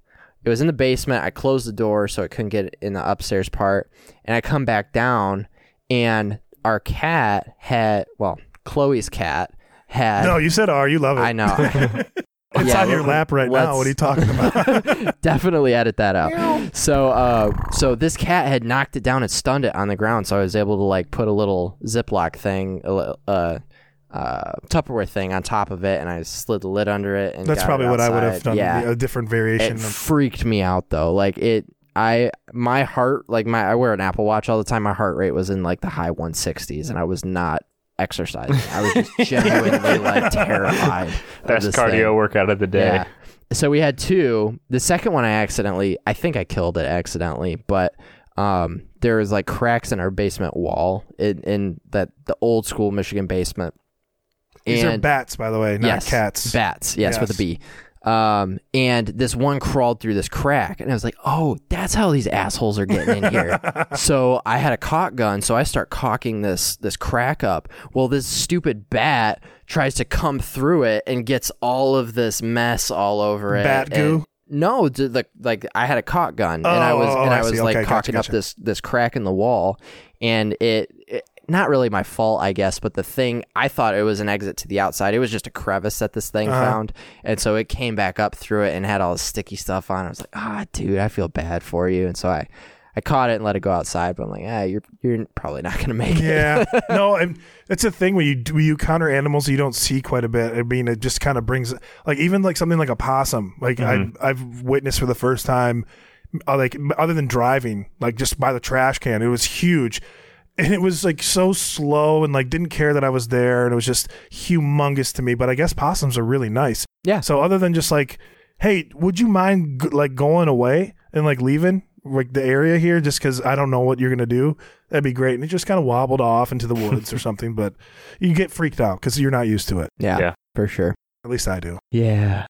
it was in the basement. I closed the door so it couldn't get in the upstairs part, and I come back down, and our cat had well, Chloe's cat had. No, you said R. You love it. I know. It's Yeah, on your lap right now. What are you talking about? Definitely edit that out. So, uh, so this cat had knocked it down and stunned it on the ground. So I was able to like put a little Ziploc thing, uh, uh, Tupperware thing on top of it, and I slid the lid under it. And That's got it probably what I would have done. Yeah, A different variation. it of freaked me out though. Like it, I my heart, like my I wear an Apple Watch all the time. My heart rate was in like the high 160s, and I was not exercising. I was just genuinely like terrified. of Best cardio thing. workout of the day. Yeah. So we had two. The second one I accidentally, I think I killed it accidentally, but um, there was like cracks in our basement wall in, in that the old school Michigan basement. These are bats, by the way, not yes, cats. Bats, yes, with a Yes. B. Um, and this one crawled through this crack, and I was like, "Oh, that's how these assholes are getting in here." so I had a caulk gun, so I start cocking this this crack up. Well, this stupid bat tries to come through it and gets all of this mess all over it. Bat goo? no, the, like I had a caulk gun, and I was Oh, oh, and I I was see. like Okay, gotcha, gotcha. up this this crack in the wall, and it, it not really my fault, I guess, but the thing I thought it was an exit to the outside. It was just a crevice that this thing Uh-huh. found, and so it came back up through it and had all the sticky stuff on. it. I was like, ah, dude, I feel bad for you, and so I. I caught it and let it go outside, but I'm like, ah, you're you're probably not gonna make it. Yeah, no, and it's a thing when you when you counter animals you don't see quite a bit. I mean, it just kind of brings like even like something like a possum. Like I I've witnessed for the first time, uh, like other than driving, like just by the trash can, it was huge. And it was like so slow and like didn't care that I was there and it was just humongous to me. But I guess possums are really nice. Yeah. So other than just like, hey, would you mind g- like going away and like leaving like the area here just because I don't know what you're gonna do? That'd be great. And it just kind of wobbled off into the woods or something. But you get freaked out because you're not used to it. yeah, Yeah. for sure. At least I do. Yeah,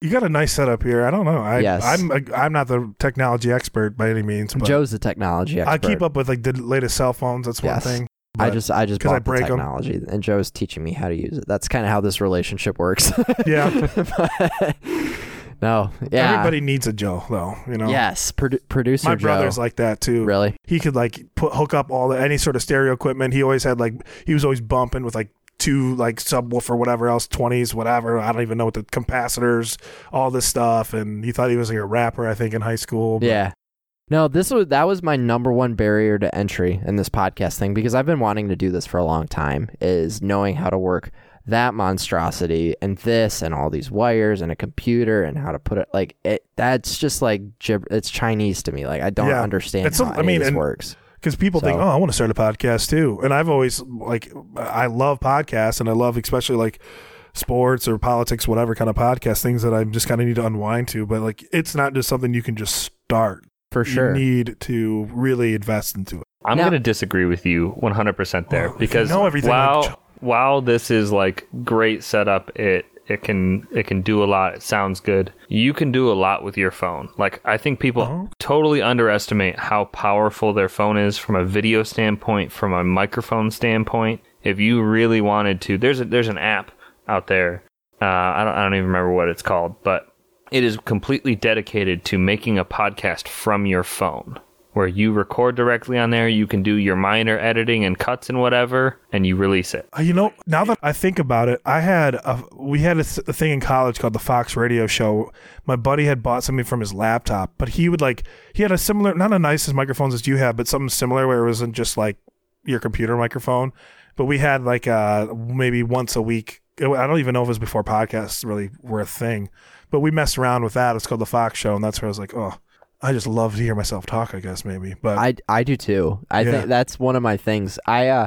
You got a nice setup here. I don't know. I, Yes. I'm I'm not the technology expert by any means. But Joe's the technology expert. I keep up with like the latest cell phones. That's one Yes. thing. I just I just 'cause I break the technology, and Joe's teaching me how to use it. That's kind of how this relationship works. yeah. But- no, yeah. Everybody needs a Joe though. You know. Yes, produ- producer My Joe. brother's like that too. really. he could like put hook up all the any sort of stereo equipment. He always had like he was always bumping with like two like subwoofer whatever else twenties whatever I don't even know what the capacitors all this stuff and he thought he was like a rapper I think in high school. but- Yeah. No, this was that was my number one barrier to entry in this podcast thing because I've been wanting to do this for a long time is knowing how to work that monstrosity and this and all these wires and a computer and how to put it like it that's just like it's Chinese to me like I don't Yeah. understand It's how I mean, this and- works. Because people think, oh, I want to start a podcast too, and I've always like I love podcasts and I love especially like sports or politics whatever kind of podcast things that I just kind of need to unwind to, but like it's not just something you can just start. For sure. You need to really invest into it. I'm going to disagree with you 100% there Well, if you because know everything like while Joe- while this is like great setup, it it can it can do a lot. It sounds good. You can do a lot with your phone. Like I think people Oh. totally underestimate how powerful their phone is from a video standpoint, from a microphone standpoint. If you really wanted to, there's a, there's an app out there. Uh, I don't I don't even remember what it's called, but it is completely dedicated to making a podcast from your phone where you record directly on there you can do your minor editing and cuts and whatever and you release it Uh, You know, now that I think about it, I had a we had a, th- a thing in college called the Fox Radio Show. My buddy had bought something from his laptop, but he would like he had a similar, not as nice as microphones as you have, but something similar where it wasn't just like your computer microphone. But we had like uh maybe once a week. I don't even know if it was before podcasts really were a thing, but we messed around with that. It's called the Fox Show, and that's where I was like, oh, I just love to hear myself talk. I guess maybe, but I, I do too. I Yeah. think that's one of my things. I uh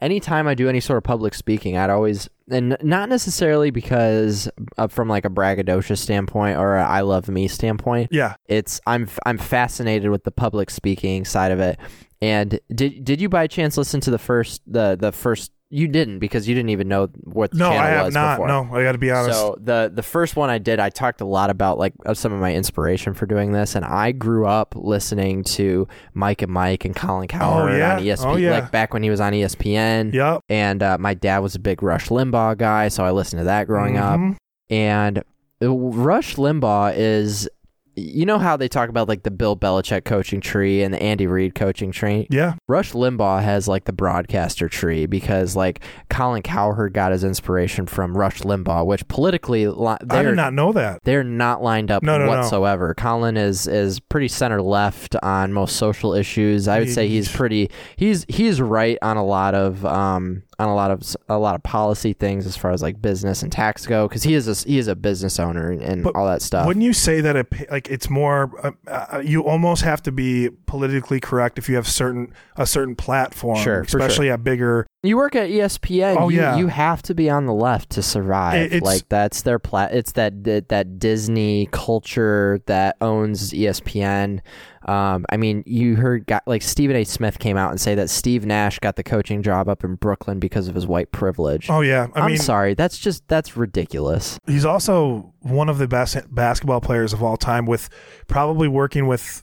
anytime I do any sort of public speaking, I'd always and not necessarily because uh, from like a braggadocious standpoint or a I love me standpoint. yeah, It's I'm I'm fascinated with the public speaking side of it. And did did you by chance listen to the first the the first you didn't because you didn't even know what the no, channel I have was not. before. No, I got to be honest. So the the first one I did, I talked a lot about like of some of my inspiration for doing this, and I grew up listening to Mike and Mike and Colin Cowherd yeah? on ESPN, Oh, yeah. like back when he was on ESPN. yep. And uh, my dad was a big Rush Limbaugh guy, so I listened to that growing up. Mhm. And uh, Rush Limbaugh is, you know how they talk about like the Bill Belichick coaching tree and the Andy Reid coaching tree. Yeah. Rush Limbaugh has like the broadcaster tree because like Colin Cowherd got his inspiration from Rush Limbaugh, which politically li- I they're did not know that. they're not lined up No, no, no. whatsoever. Colin is is pretty center left on most social issues. I would say he's pretty he's he's right on a lot of um on a lot of a lot of policy things as far as like business and tax go because he is a he is a business owner and, all that stuff. Wouldn't you say that it like it's more? Uh, uh, you almost have to be politically correct if you have certain a certain platform, Sure, for sure. especially at bigger. You work at ESPN. Oh, you, yeah. you have to be on the left to survive. It- like that's their plat. It's that, that that Disney culture that owns ESPN. Um, I mean, you heard got, like Stephen A. Smith came out and say that Steve Nash got the coaching job up in Brooklyn because of his white privilege. Oh yeah, I I'm mean, sorry, that's just that's ridiculous. he's also one of the best basketball players of all time, with probably working with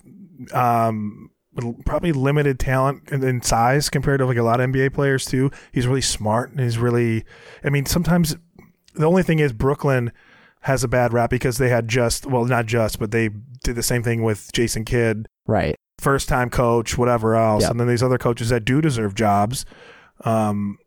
um with probably limited talent and, in size compared to like a lot of NBA players too. He's really smart and he's really. I mean, sometimes the only thing is Brooklyn has a bad rap because they had just well, not just, but they did the same thing with Jason Kidd Right. first time coach, whatever else, Yep. and then these other coaches that do deserve jobs. Um,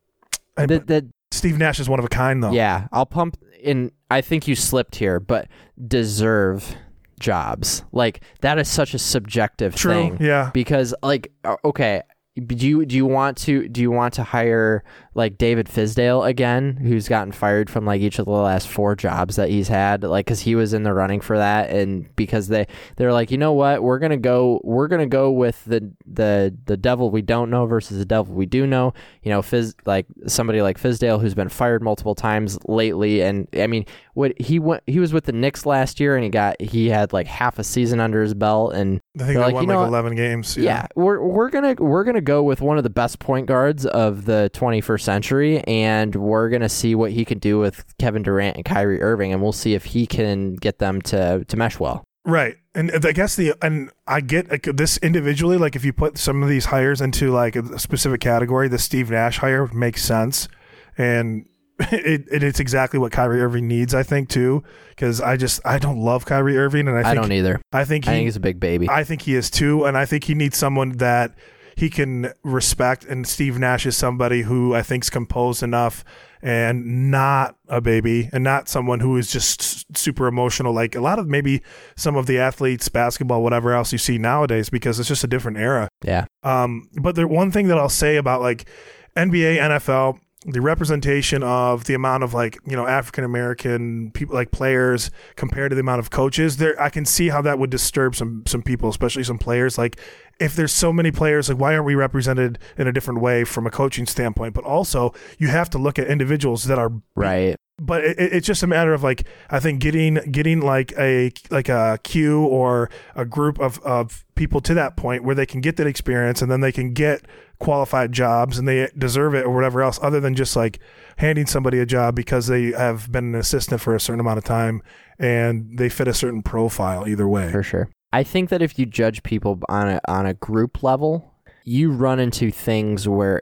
and The, the, Steve Nash is one of a kind, though. Yeah, I'll pump in. I think you slipped here, but deserve jobs. Like that is such a subjective true. thing Yeah, because, like, uh, okay, do you do you want to do you want to hire like David Fizdale again, who's gotten fired from like each of the last four jobs that he's had, like because he was in the running for that, and because they they're like, you know what, we're gonna go we're gonna go with the the the devil we don't know versus the devil we do know. You know, Fizz like somebody like Fizdale who's been fired multiple times lately, and I mean, what he went he was with the Knicks last year, and he got he had like half a season under his belt, and I think They're like, won you know like eleven games. yeah. we're we're gonna we're gonna go with one of the best point guards of the 21st century, and we're gonna see what he can do with Kevin Durant and Kyrie Irving, and we'll see if he can get them to to mesh well. Right. And I guess the and I get like, this individually. Like if you put some of these hires into like a specific category, the Steve Nash hire makes sense, and it, it it's exactly what Kyrie Irving needs. I think too, because I just I don't love Kyrie Irving, and I I, think don't either. I think I think he's a big baby. I think he is too, and I think he needs someone that he can respect. And Steve Nash is somebody who I think's composed enough and not a baby, and not someone who is just super emotional. Like a lot of maybe some of the athletes, basketball, whatever else you see nowadays, because it's just a different era. yeah, Um, but the one thing that I'll say about like NBA, NFL, the representation of the amount of like you know African American people like players compared to the amount of coaches, there I can see how that would disturb some some people, especially some players. Like if there's so many players, like why aren't we represented in a different way from a coaching standpoint? But also you have to look at individuals that are right. but it, it- it's just a matter of like I think getting getting like a like a queue or a group of, of people to that point where they can get that experience and then they can get qualified jobs and they deserve it or whatever else other than just like handing somebody a job because they have been an assistant for a certain amount of time and they fit a certain profile either way. for sure. I think that if you judge people on a on a group level, you run into things where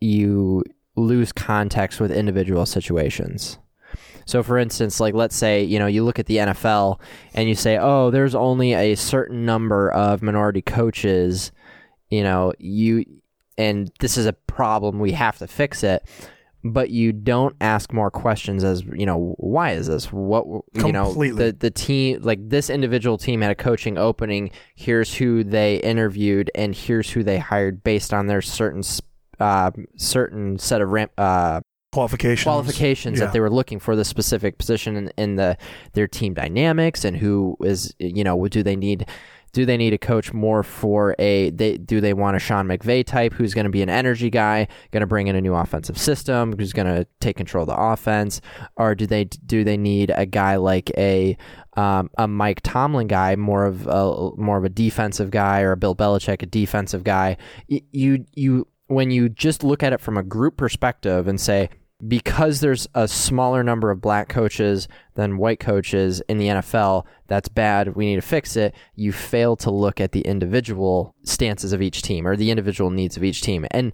you lose context with individual situations. So for instance, like let's say, you know, you look at the NFL and you say, "Oh, there's only a certain number of minority coaches, you know, you and this is a problem, we have to fix it." But you don't ask more questions as, you know, why is this? What you know, the the team like this individual team had a coaching opening, here's who they interviewed and here's who they hired based on their certain uh, certain set of ramp, uh, Qualifications. qualifications Yeah. that they were looking for the specific position in, in the their team dynamics and who is you know do they need do they need a coach more for a they do they want a Sean McVay type who's going to be an energy guy going to bring in a new offensive system who's going to take control of the offense? Or do they do they need a guy like a um, a Mike Tomlin guy more of a more of a defensive guy or a Bill Belichick a defensive guy? You you when you just look at it from a group perspective and say because there's a smaller number of black coaches than white coaches in the NFL, that's bad. We need to fix it. You fail to look at the individual stances of each team or the individual needs of each team. And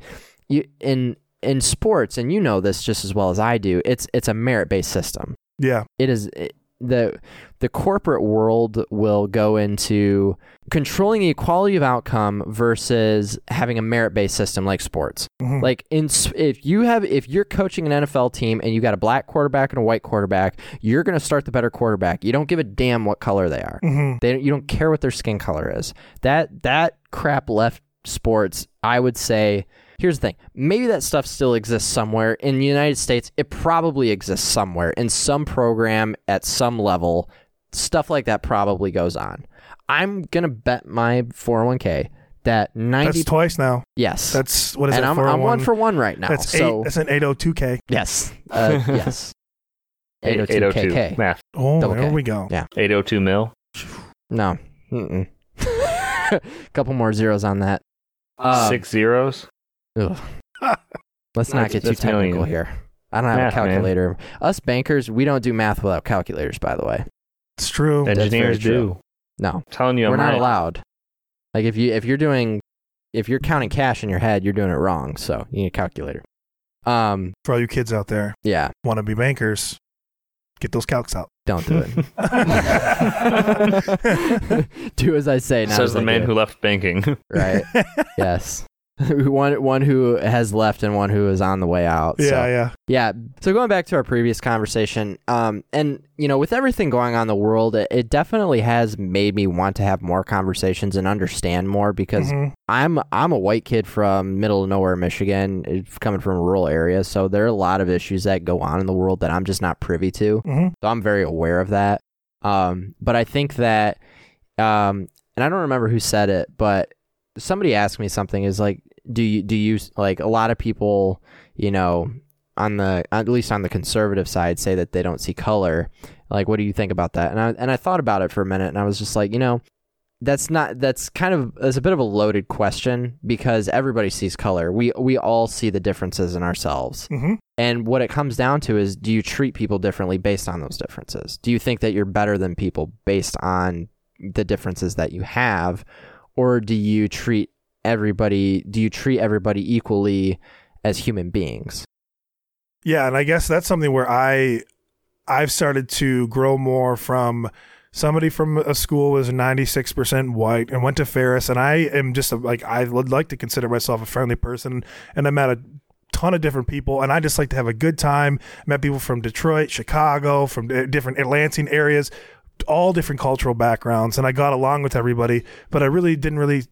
you in in sports, and you know this just as well as I do, it's it's a merit based system Yeah. it is the the corporate world will go into controlling the equality of outcome versus having a merit based system like sports. Mhm. Like in if you have if you're coaching an NFL team and you got a black quarterback and a white quarterback, you're going to start the better quarterback. You don't give a damn what color they are. Mhm. They you don't care what their skin color is. That that crap left sports. I would say. Here's the thing. Maybe that stuff still exists somewhere in the United States. It probably exists somewhere in some program at some level. Stuff like that probably goes on. I'm gonna bet my 401k that 90 That's twice now. yes. That's what is and it? I'm, I'm one for one right now. That's eight. so That's an 802k. yes, uh, yes. 802 802 KK. math. Oh, Double there K. we go. Yeah. 802 mil. No. Mm-mm. Couple more zeros on that. Um, Six zeros. Ugh. Let's not get too technical million. here. I don't have Math, a man. calculator. Us bankers, we don't do math without calculators. By the way, It's true. That's Engineers very true. do. no, I'm telling you, we're I'm not right. allowed. Like if you if you're doing if you're counting cash in your head, you're doing it wrong. So you need a calculator. Um, For all you kids out there, yeah, want to be bankers, get those calcs out. Don't do it. do as I say. Not Says as the I man do. who left banking. Right. yes. one one who has left and one who is on the way out. Yeah, so. yeah. Yeah. So going back to our previous conversation, um, and you know, with everything going on in the world, it, it definitely has made me want to have more conversations and understand more because Mhm. I'm I'm a white kid from middle of nowhere, Michigan, eh, coming from a rural area. So there are a lot of issues that go on in the world that I'm just not privy to. Mhm. So I'm very aware of that. Um, but I think that, um, and I don't remember who said it, but somebody asked me something is like, do you, do you, like a lot of people, you know, on the, at least on the conservative side say that they don't see color. Like, what do you think about that? And I, and I thought about it for a minute and I was just like, you know, that's not that's kind of that's a bit of a loaded question because everybody sees color. We we all see the differences in ourselves. Mhm. And what it comes down to is do you treat people differently based on those differences? Do you think that you're better than people based on the differences that you have or do you treat everybody do you treat everybody equally as human beings? Yeah, and I guess that's something where I I've started to grow more from somebody from a school was 96% white and went to Ferris and I am just a, like I would like to consider myself a friendly person and I met a ton of different people and I just like to have a good time. Met people from Detroit, Chicago, from different Lansing areas, all different cultural backgrounds and I got along with everybody, but I really didn't really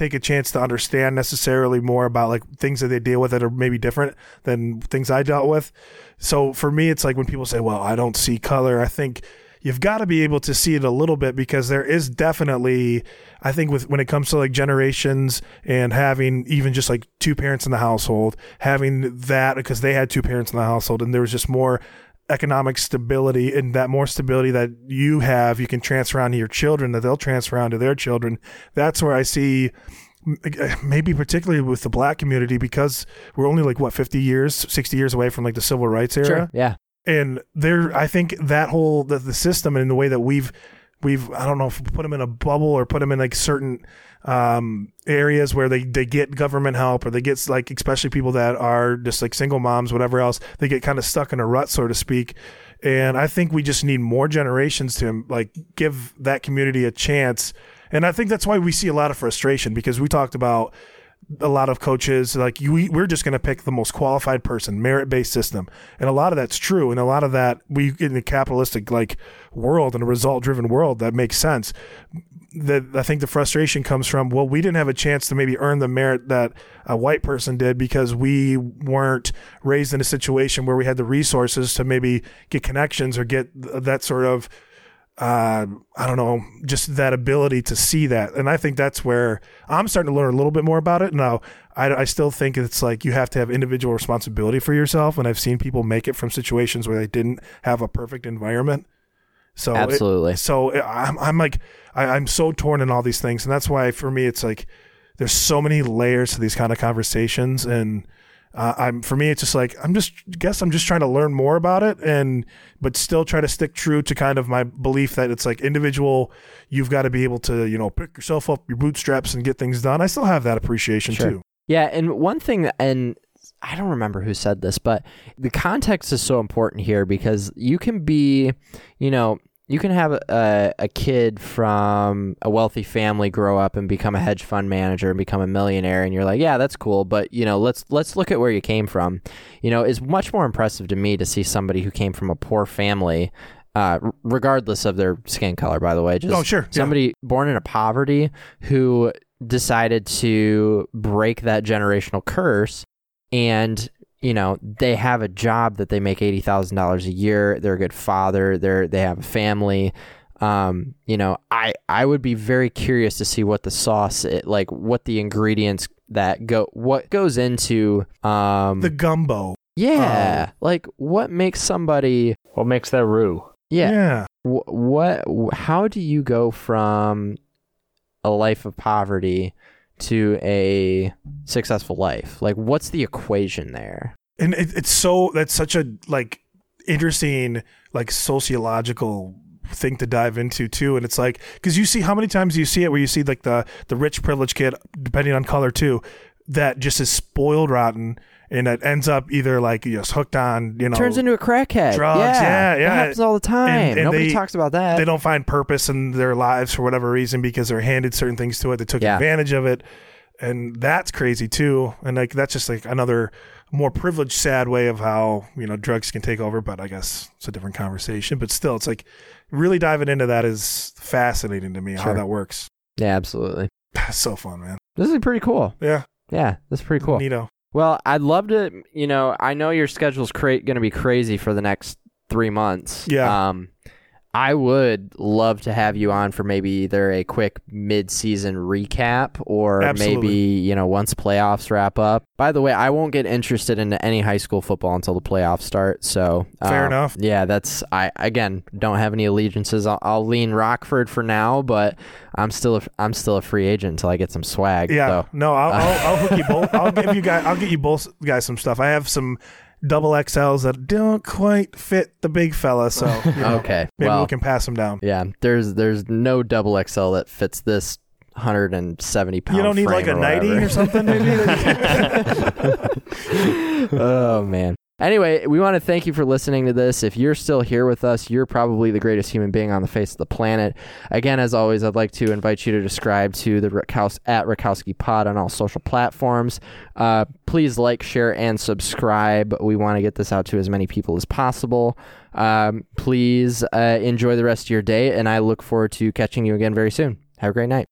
take a chance to understand necessarily more about like things that they deal with that are maybe different than things I dealt with. So for me, it's like when people say, well, I don't see color, I think you've got to be able to see it a little bit because there is definitely, I think with, when it comes to like generations and having even just like two parents in the household, having that because they had two parents in the household and there was just more economic stability and that more stability that you have you can transfer on to your children that they'll transfer on to their children that's where i see maybe particularly with the black community because we're only like what 50 years 60 years away from like the civil rights era Yeah. and there i think that whole the, the system and the way that we've we've i don't know if we put them in a bubble or put them in like certain um areas where they they get government help or they get like especially people that are just like single moms whatever else they get kind of stuck in a rut so to speak. And i think we just need more generations to like give that community a chance. And i think that's why we see a lot of frustration because we talked about a lot of coaches like you, we're just going to pick the most qualified person merit based system. And a lot of that's true and a lot of that we in the capitalistic like world and a result driven world that makes sense that I think the frustration comes from well we didn't have a chance to maybe earn the merit that a white person did because we weren't raised in a situation where we had the resources to maybe get connections or get that sort of uh, I don't know, just that ability to see that. And I think that's where I'm starting to learn a little bit more about it. Now, I, I still think it's like you have to have individual responsibility for yourself. And I've seen people make it from situations where they didn't have a perfect environment. So it- Absolutely. so I'm, I'm like, I, I'm so torn in all these things. And that's why for me, it's like, there's so many layers to these kind of conversations. And uh, I'm, for me, it's just like, I'm just, guess I'm just trying to learn more about it and, but still try to stick true to kind of my belief that it's like individual, you've got to be able to, you know, pick yourself up your bootstraps and get things done. I still have that appreciation Sure. too. Yeah, and one thing, and I don't remember who said this, but the context is so important here because you can be, you know, you can have a, a kid from a wealthy family grow up and become a hedge fund manager and become a millionaire, and you're like, yeah, that's cool, but you know, let's let's look at where you came from. You know, it's much more impressive to me to see somebody who came from a poor family. Uh, regardless of their skin color, by the way, just Oh, sure, yeah. somebody born in a poverty who decided to break that generational curse and you know they have a job that they make $80,000 a year they're a good father they're they have a family um you know i i would be very curious to see what the sauce it, like what the ingredients that go what goes into um The gumbo. yeah like what makes somebody What makes that roux? yeah, yeah. Wh- what how do you go from a life of poverty to a successful life? Like what's the equation there? And it, it's so that's such a like interesting like sociological thing to dive into too. And it's like because you see how many times you see it where you see like the the rich privileged kid depending on color too that just is spoiled rotten and it ends up either like just hooked on you know Turns into a crackhead. drugs, yeah, yeah. That happens all the time. And- and Nobody they- talks about that. they don't find purpose in their lives for whatever reason because they're handed certain things to it. They took Yeah. advantage of it, and that's crazy too. And like that's just like another more privileged, sad way of how you know drugs can take over. But I guess it's a different conversation. But still, it's like really diving into that is fascinating to me how that works. yeah, absolutely. That's so fun, man. This is pretty cool. Yeah, Yeah, this is pretty cool. Neato. Well, I'd love to. You know, I know your schedule's cra- going to be crazy for the next three months. Yeah. Um, I would love to have you on for maybe either a quick mid-season recap or Absolutely. maybe you know once playoffs wrap up. By the way, I won't get interested into any high school football until the playoffs start. So Fair um, enough. Yeah, that's I again don't have any allegiances. I'll, I'll lean Rockford for now, but I'm still a, I'm still a free agent until I get some swag. Yeah, so. no, I'll, I'll, I'll hook you both. I'll give you guys. I'll get you both guys some stuff. I have some double XLs that don't quite fit the big fella, so you know, Okay. maybe well, we can pass them down. Yeah, there's there's no double XL that fits this 170 pound. You don't need like a frame or 90 or something, maybe. oh man. Anyway, we want to thank you for listening to this. If you're still here with us, you're probably the greatest human being on the face of the planet. Again, as always, I'd like to invite you to subscribe to the Rakowski, at Rakowski Pod on all social platforms. Uh, please like, share, and subscribe. We want to get this out to as many people as possible. Um, please uh, enjoy the rest of your day, and I look forward to catching you again very soon. Have a great night.